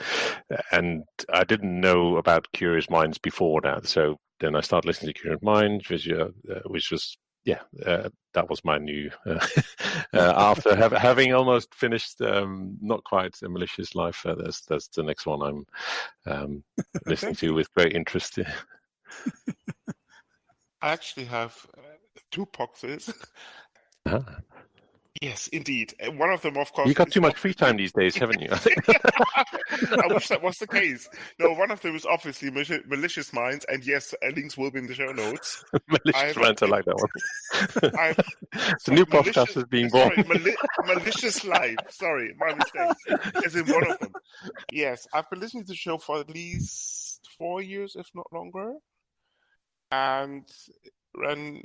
and I didn't know about Curious Minds before that. So then I started listening to Curious Minds, which uh, which was yeah, uh, that was my new. Uh, uh, after have, having almost finished, um, not quite a malicious life. Uh, that's that's the next one I'm um, listening to with great interest. I actually have uh, two boxes. Ah. Yes, indeed. Uh, one of them, of course. You got too much free time these days, haven't you? I wish that was the case. No, one of them is obviously malicious minds, and yes, links will be in the show notes. malicious minds, I like that one. the new podcast is being born. Sorry, mali- malicious life. Sorry, my mistake. Is in one of them. Yes, I've been listening to the show for at least four years, if not longer, and and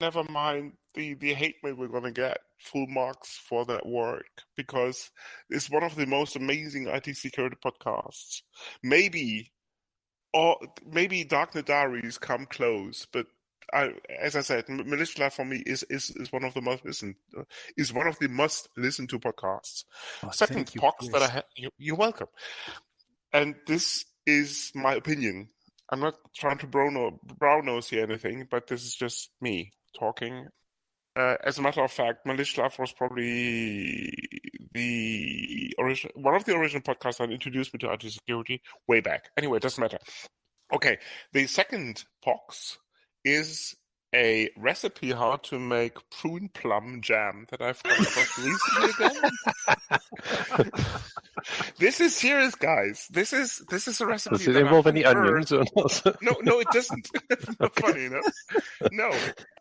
never mind the, the hate mail we're going to get full marks for that work because it's one of the most amazing IT security podcasts. Maybe, or maybe Darknet Diaries come close, but I, as I said, Malicious Life for me is, is, is one of the most listen uh, is one of the must listen to podcasts. Oh, Second podcast that I have, you, you're welcome. And this is my opinion. I'm not trying to brown nose here anything, but this is just me talking. Uh, as a matter of fact, Life was probably the original, one of the original podcasts that introduced me to IT security way back. Anyway, it doesn't matter. Okay, the second pox is a recipe how to make prune plum jam that I've come across recently again. this is serious, guys. This is this is a recipe. Does it involve any heard. onions or not? no, no, it doesn't. It's not funny enough. No,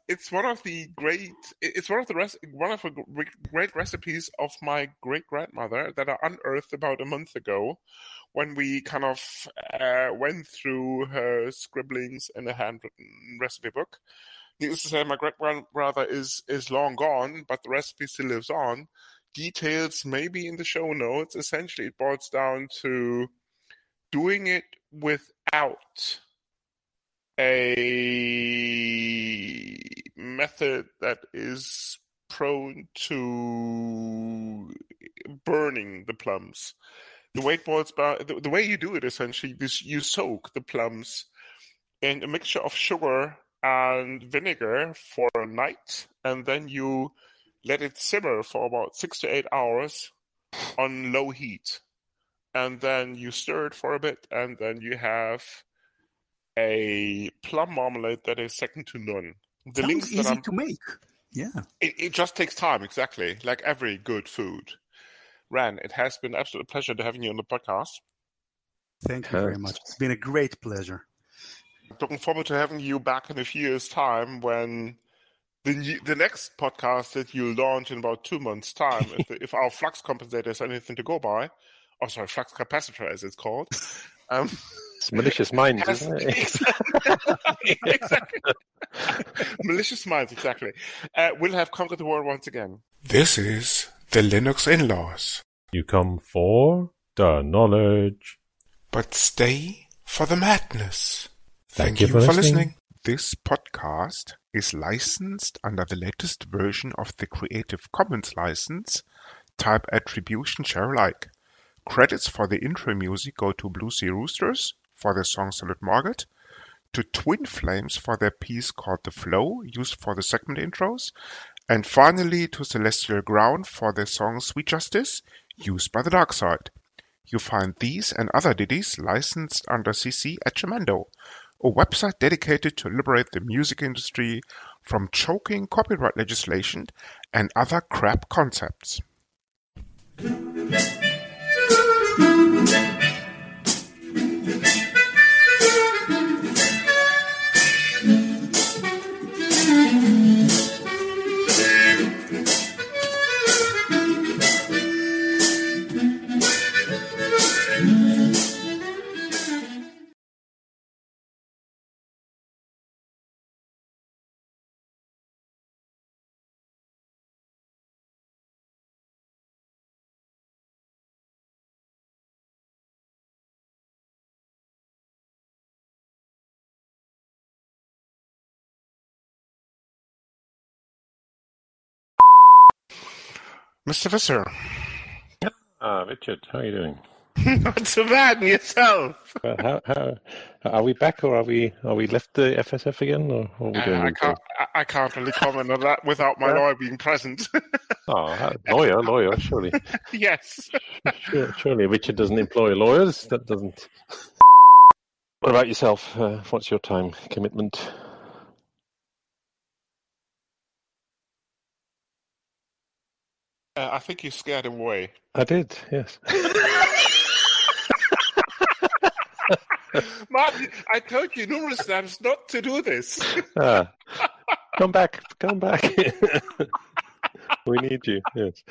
it's one of the great. It's one of the res, one of the great recipes of my great grandmother that I unearthed about a month ago, when we kind of uh, went through her scribblings in a handwritten recipe book Needless to say, my great grandmother is is long gone, but the recipe still lives on. Details maybe in the show notes. Essentially, it boils down to doing it without a method that is prone to burning the plums. The way it boils down, the, the way you do it essentially is you soak the plums in a mixture of sugar and vinegar for a night, and then you let it simmer for about six to eight hours on low heat. And then you stir it for a bit, and then you have a plum marmalade that is second to none. The Sounds links easy to make. Yeah. It, it just takes time, exactly, like every good food. Ran, it has been an absolute pleasure to having you on the podcast. Thank you uh, very much. It's been a great pleasure. Looking forward to having you back in a few years' time when the new, the next podcast that you launch in about two months' time, if, the, if our flux compensator is anything to go by, oh sorry, flux capacitor as it's called. Um, it's malicious minds, has, isn't it? exactly. malicious minds, exactly. Uh, we'll have conquered the world once again. This is the Linux Inlaws. You come for the knowledge, but stay for the madness. Thank, Thank you, you, for, listening. listening. This podcast is licensed under the latest version of the Creative Commons license, type Attribution Share Alike. Credits for the intro music go to Bluesy Roosters for their song Salut Margot, to Twin Flames for their piece called The Flow, used for the segment intros, and finally to Celestial Ground for their song Sweet Justice, used by the Dark Side. You find these and other ditties licensed under CC at Jamendo a website dedicated to liberate the music industry from choking copyright legislation and other crap concepts. Mr. Visser. Uh, Richard, how are you doing? Not so bad, and yourself. uh, how, how, are we back, or are we are we left the FSF again, or what are we doing? Uh, I can't. I, can't really comment on that without my lawyer being present. oh, lawyer, lawyer, surely. yes. Sure, surely, Richard doesn't employ lawyers. That doesn't. What about yourself? Uh, what's your time commitment? Uh, I think you scared him away. I did, yes. Martin, I told you numerous times not to do this. Ah, come back, come back. we need you, yes.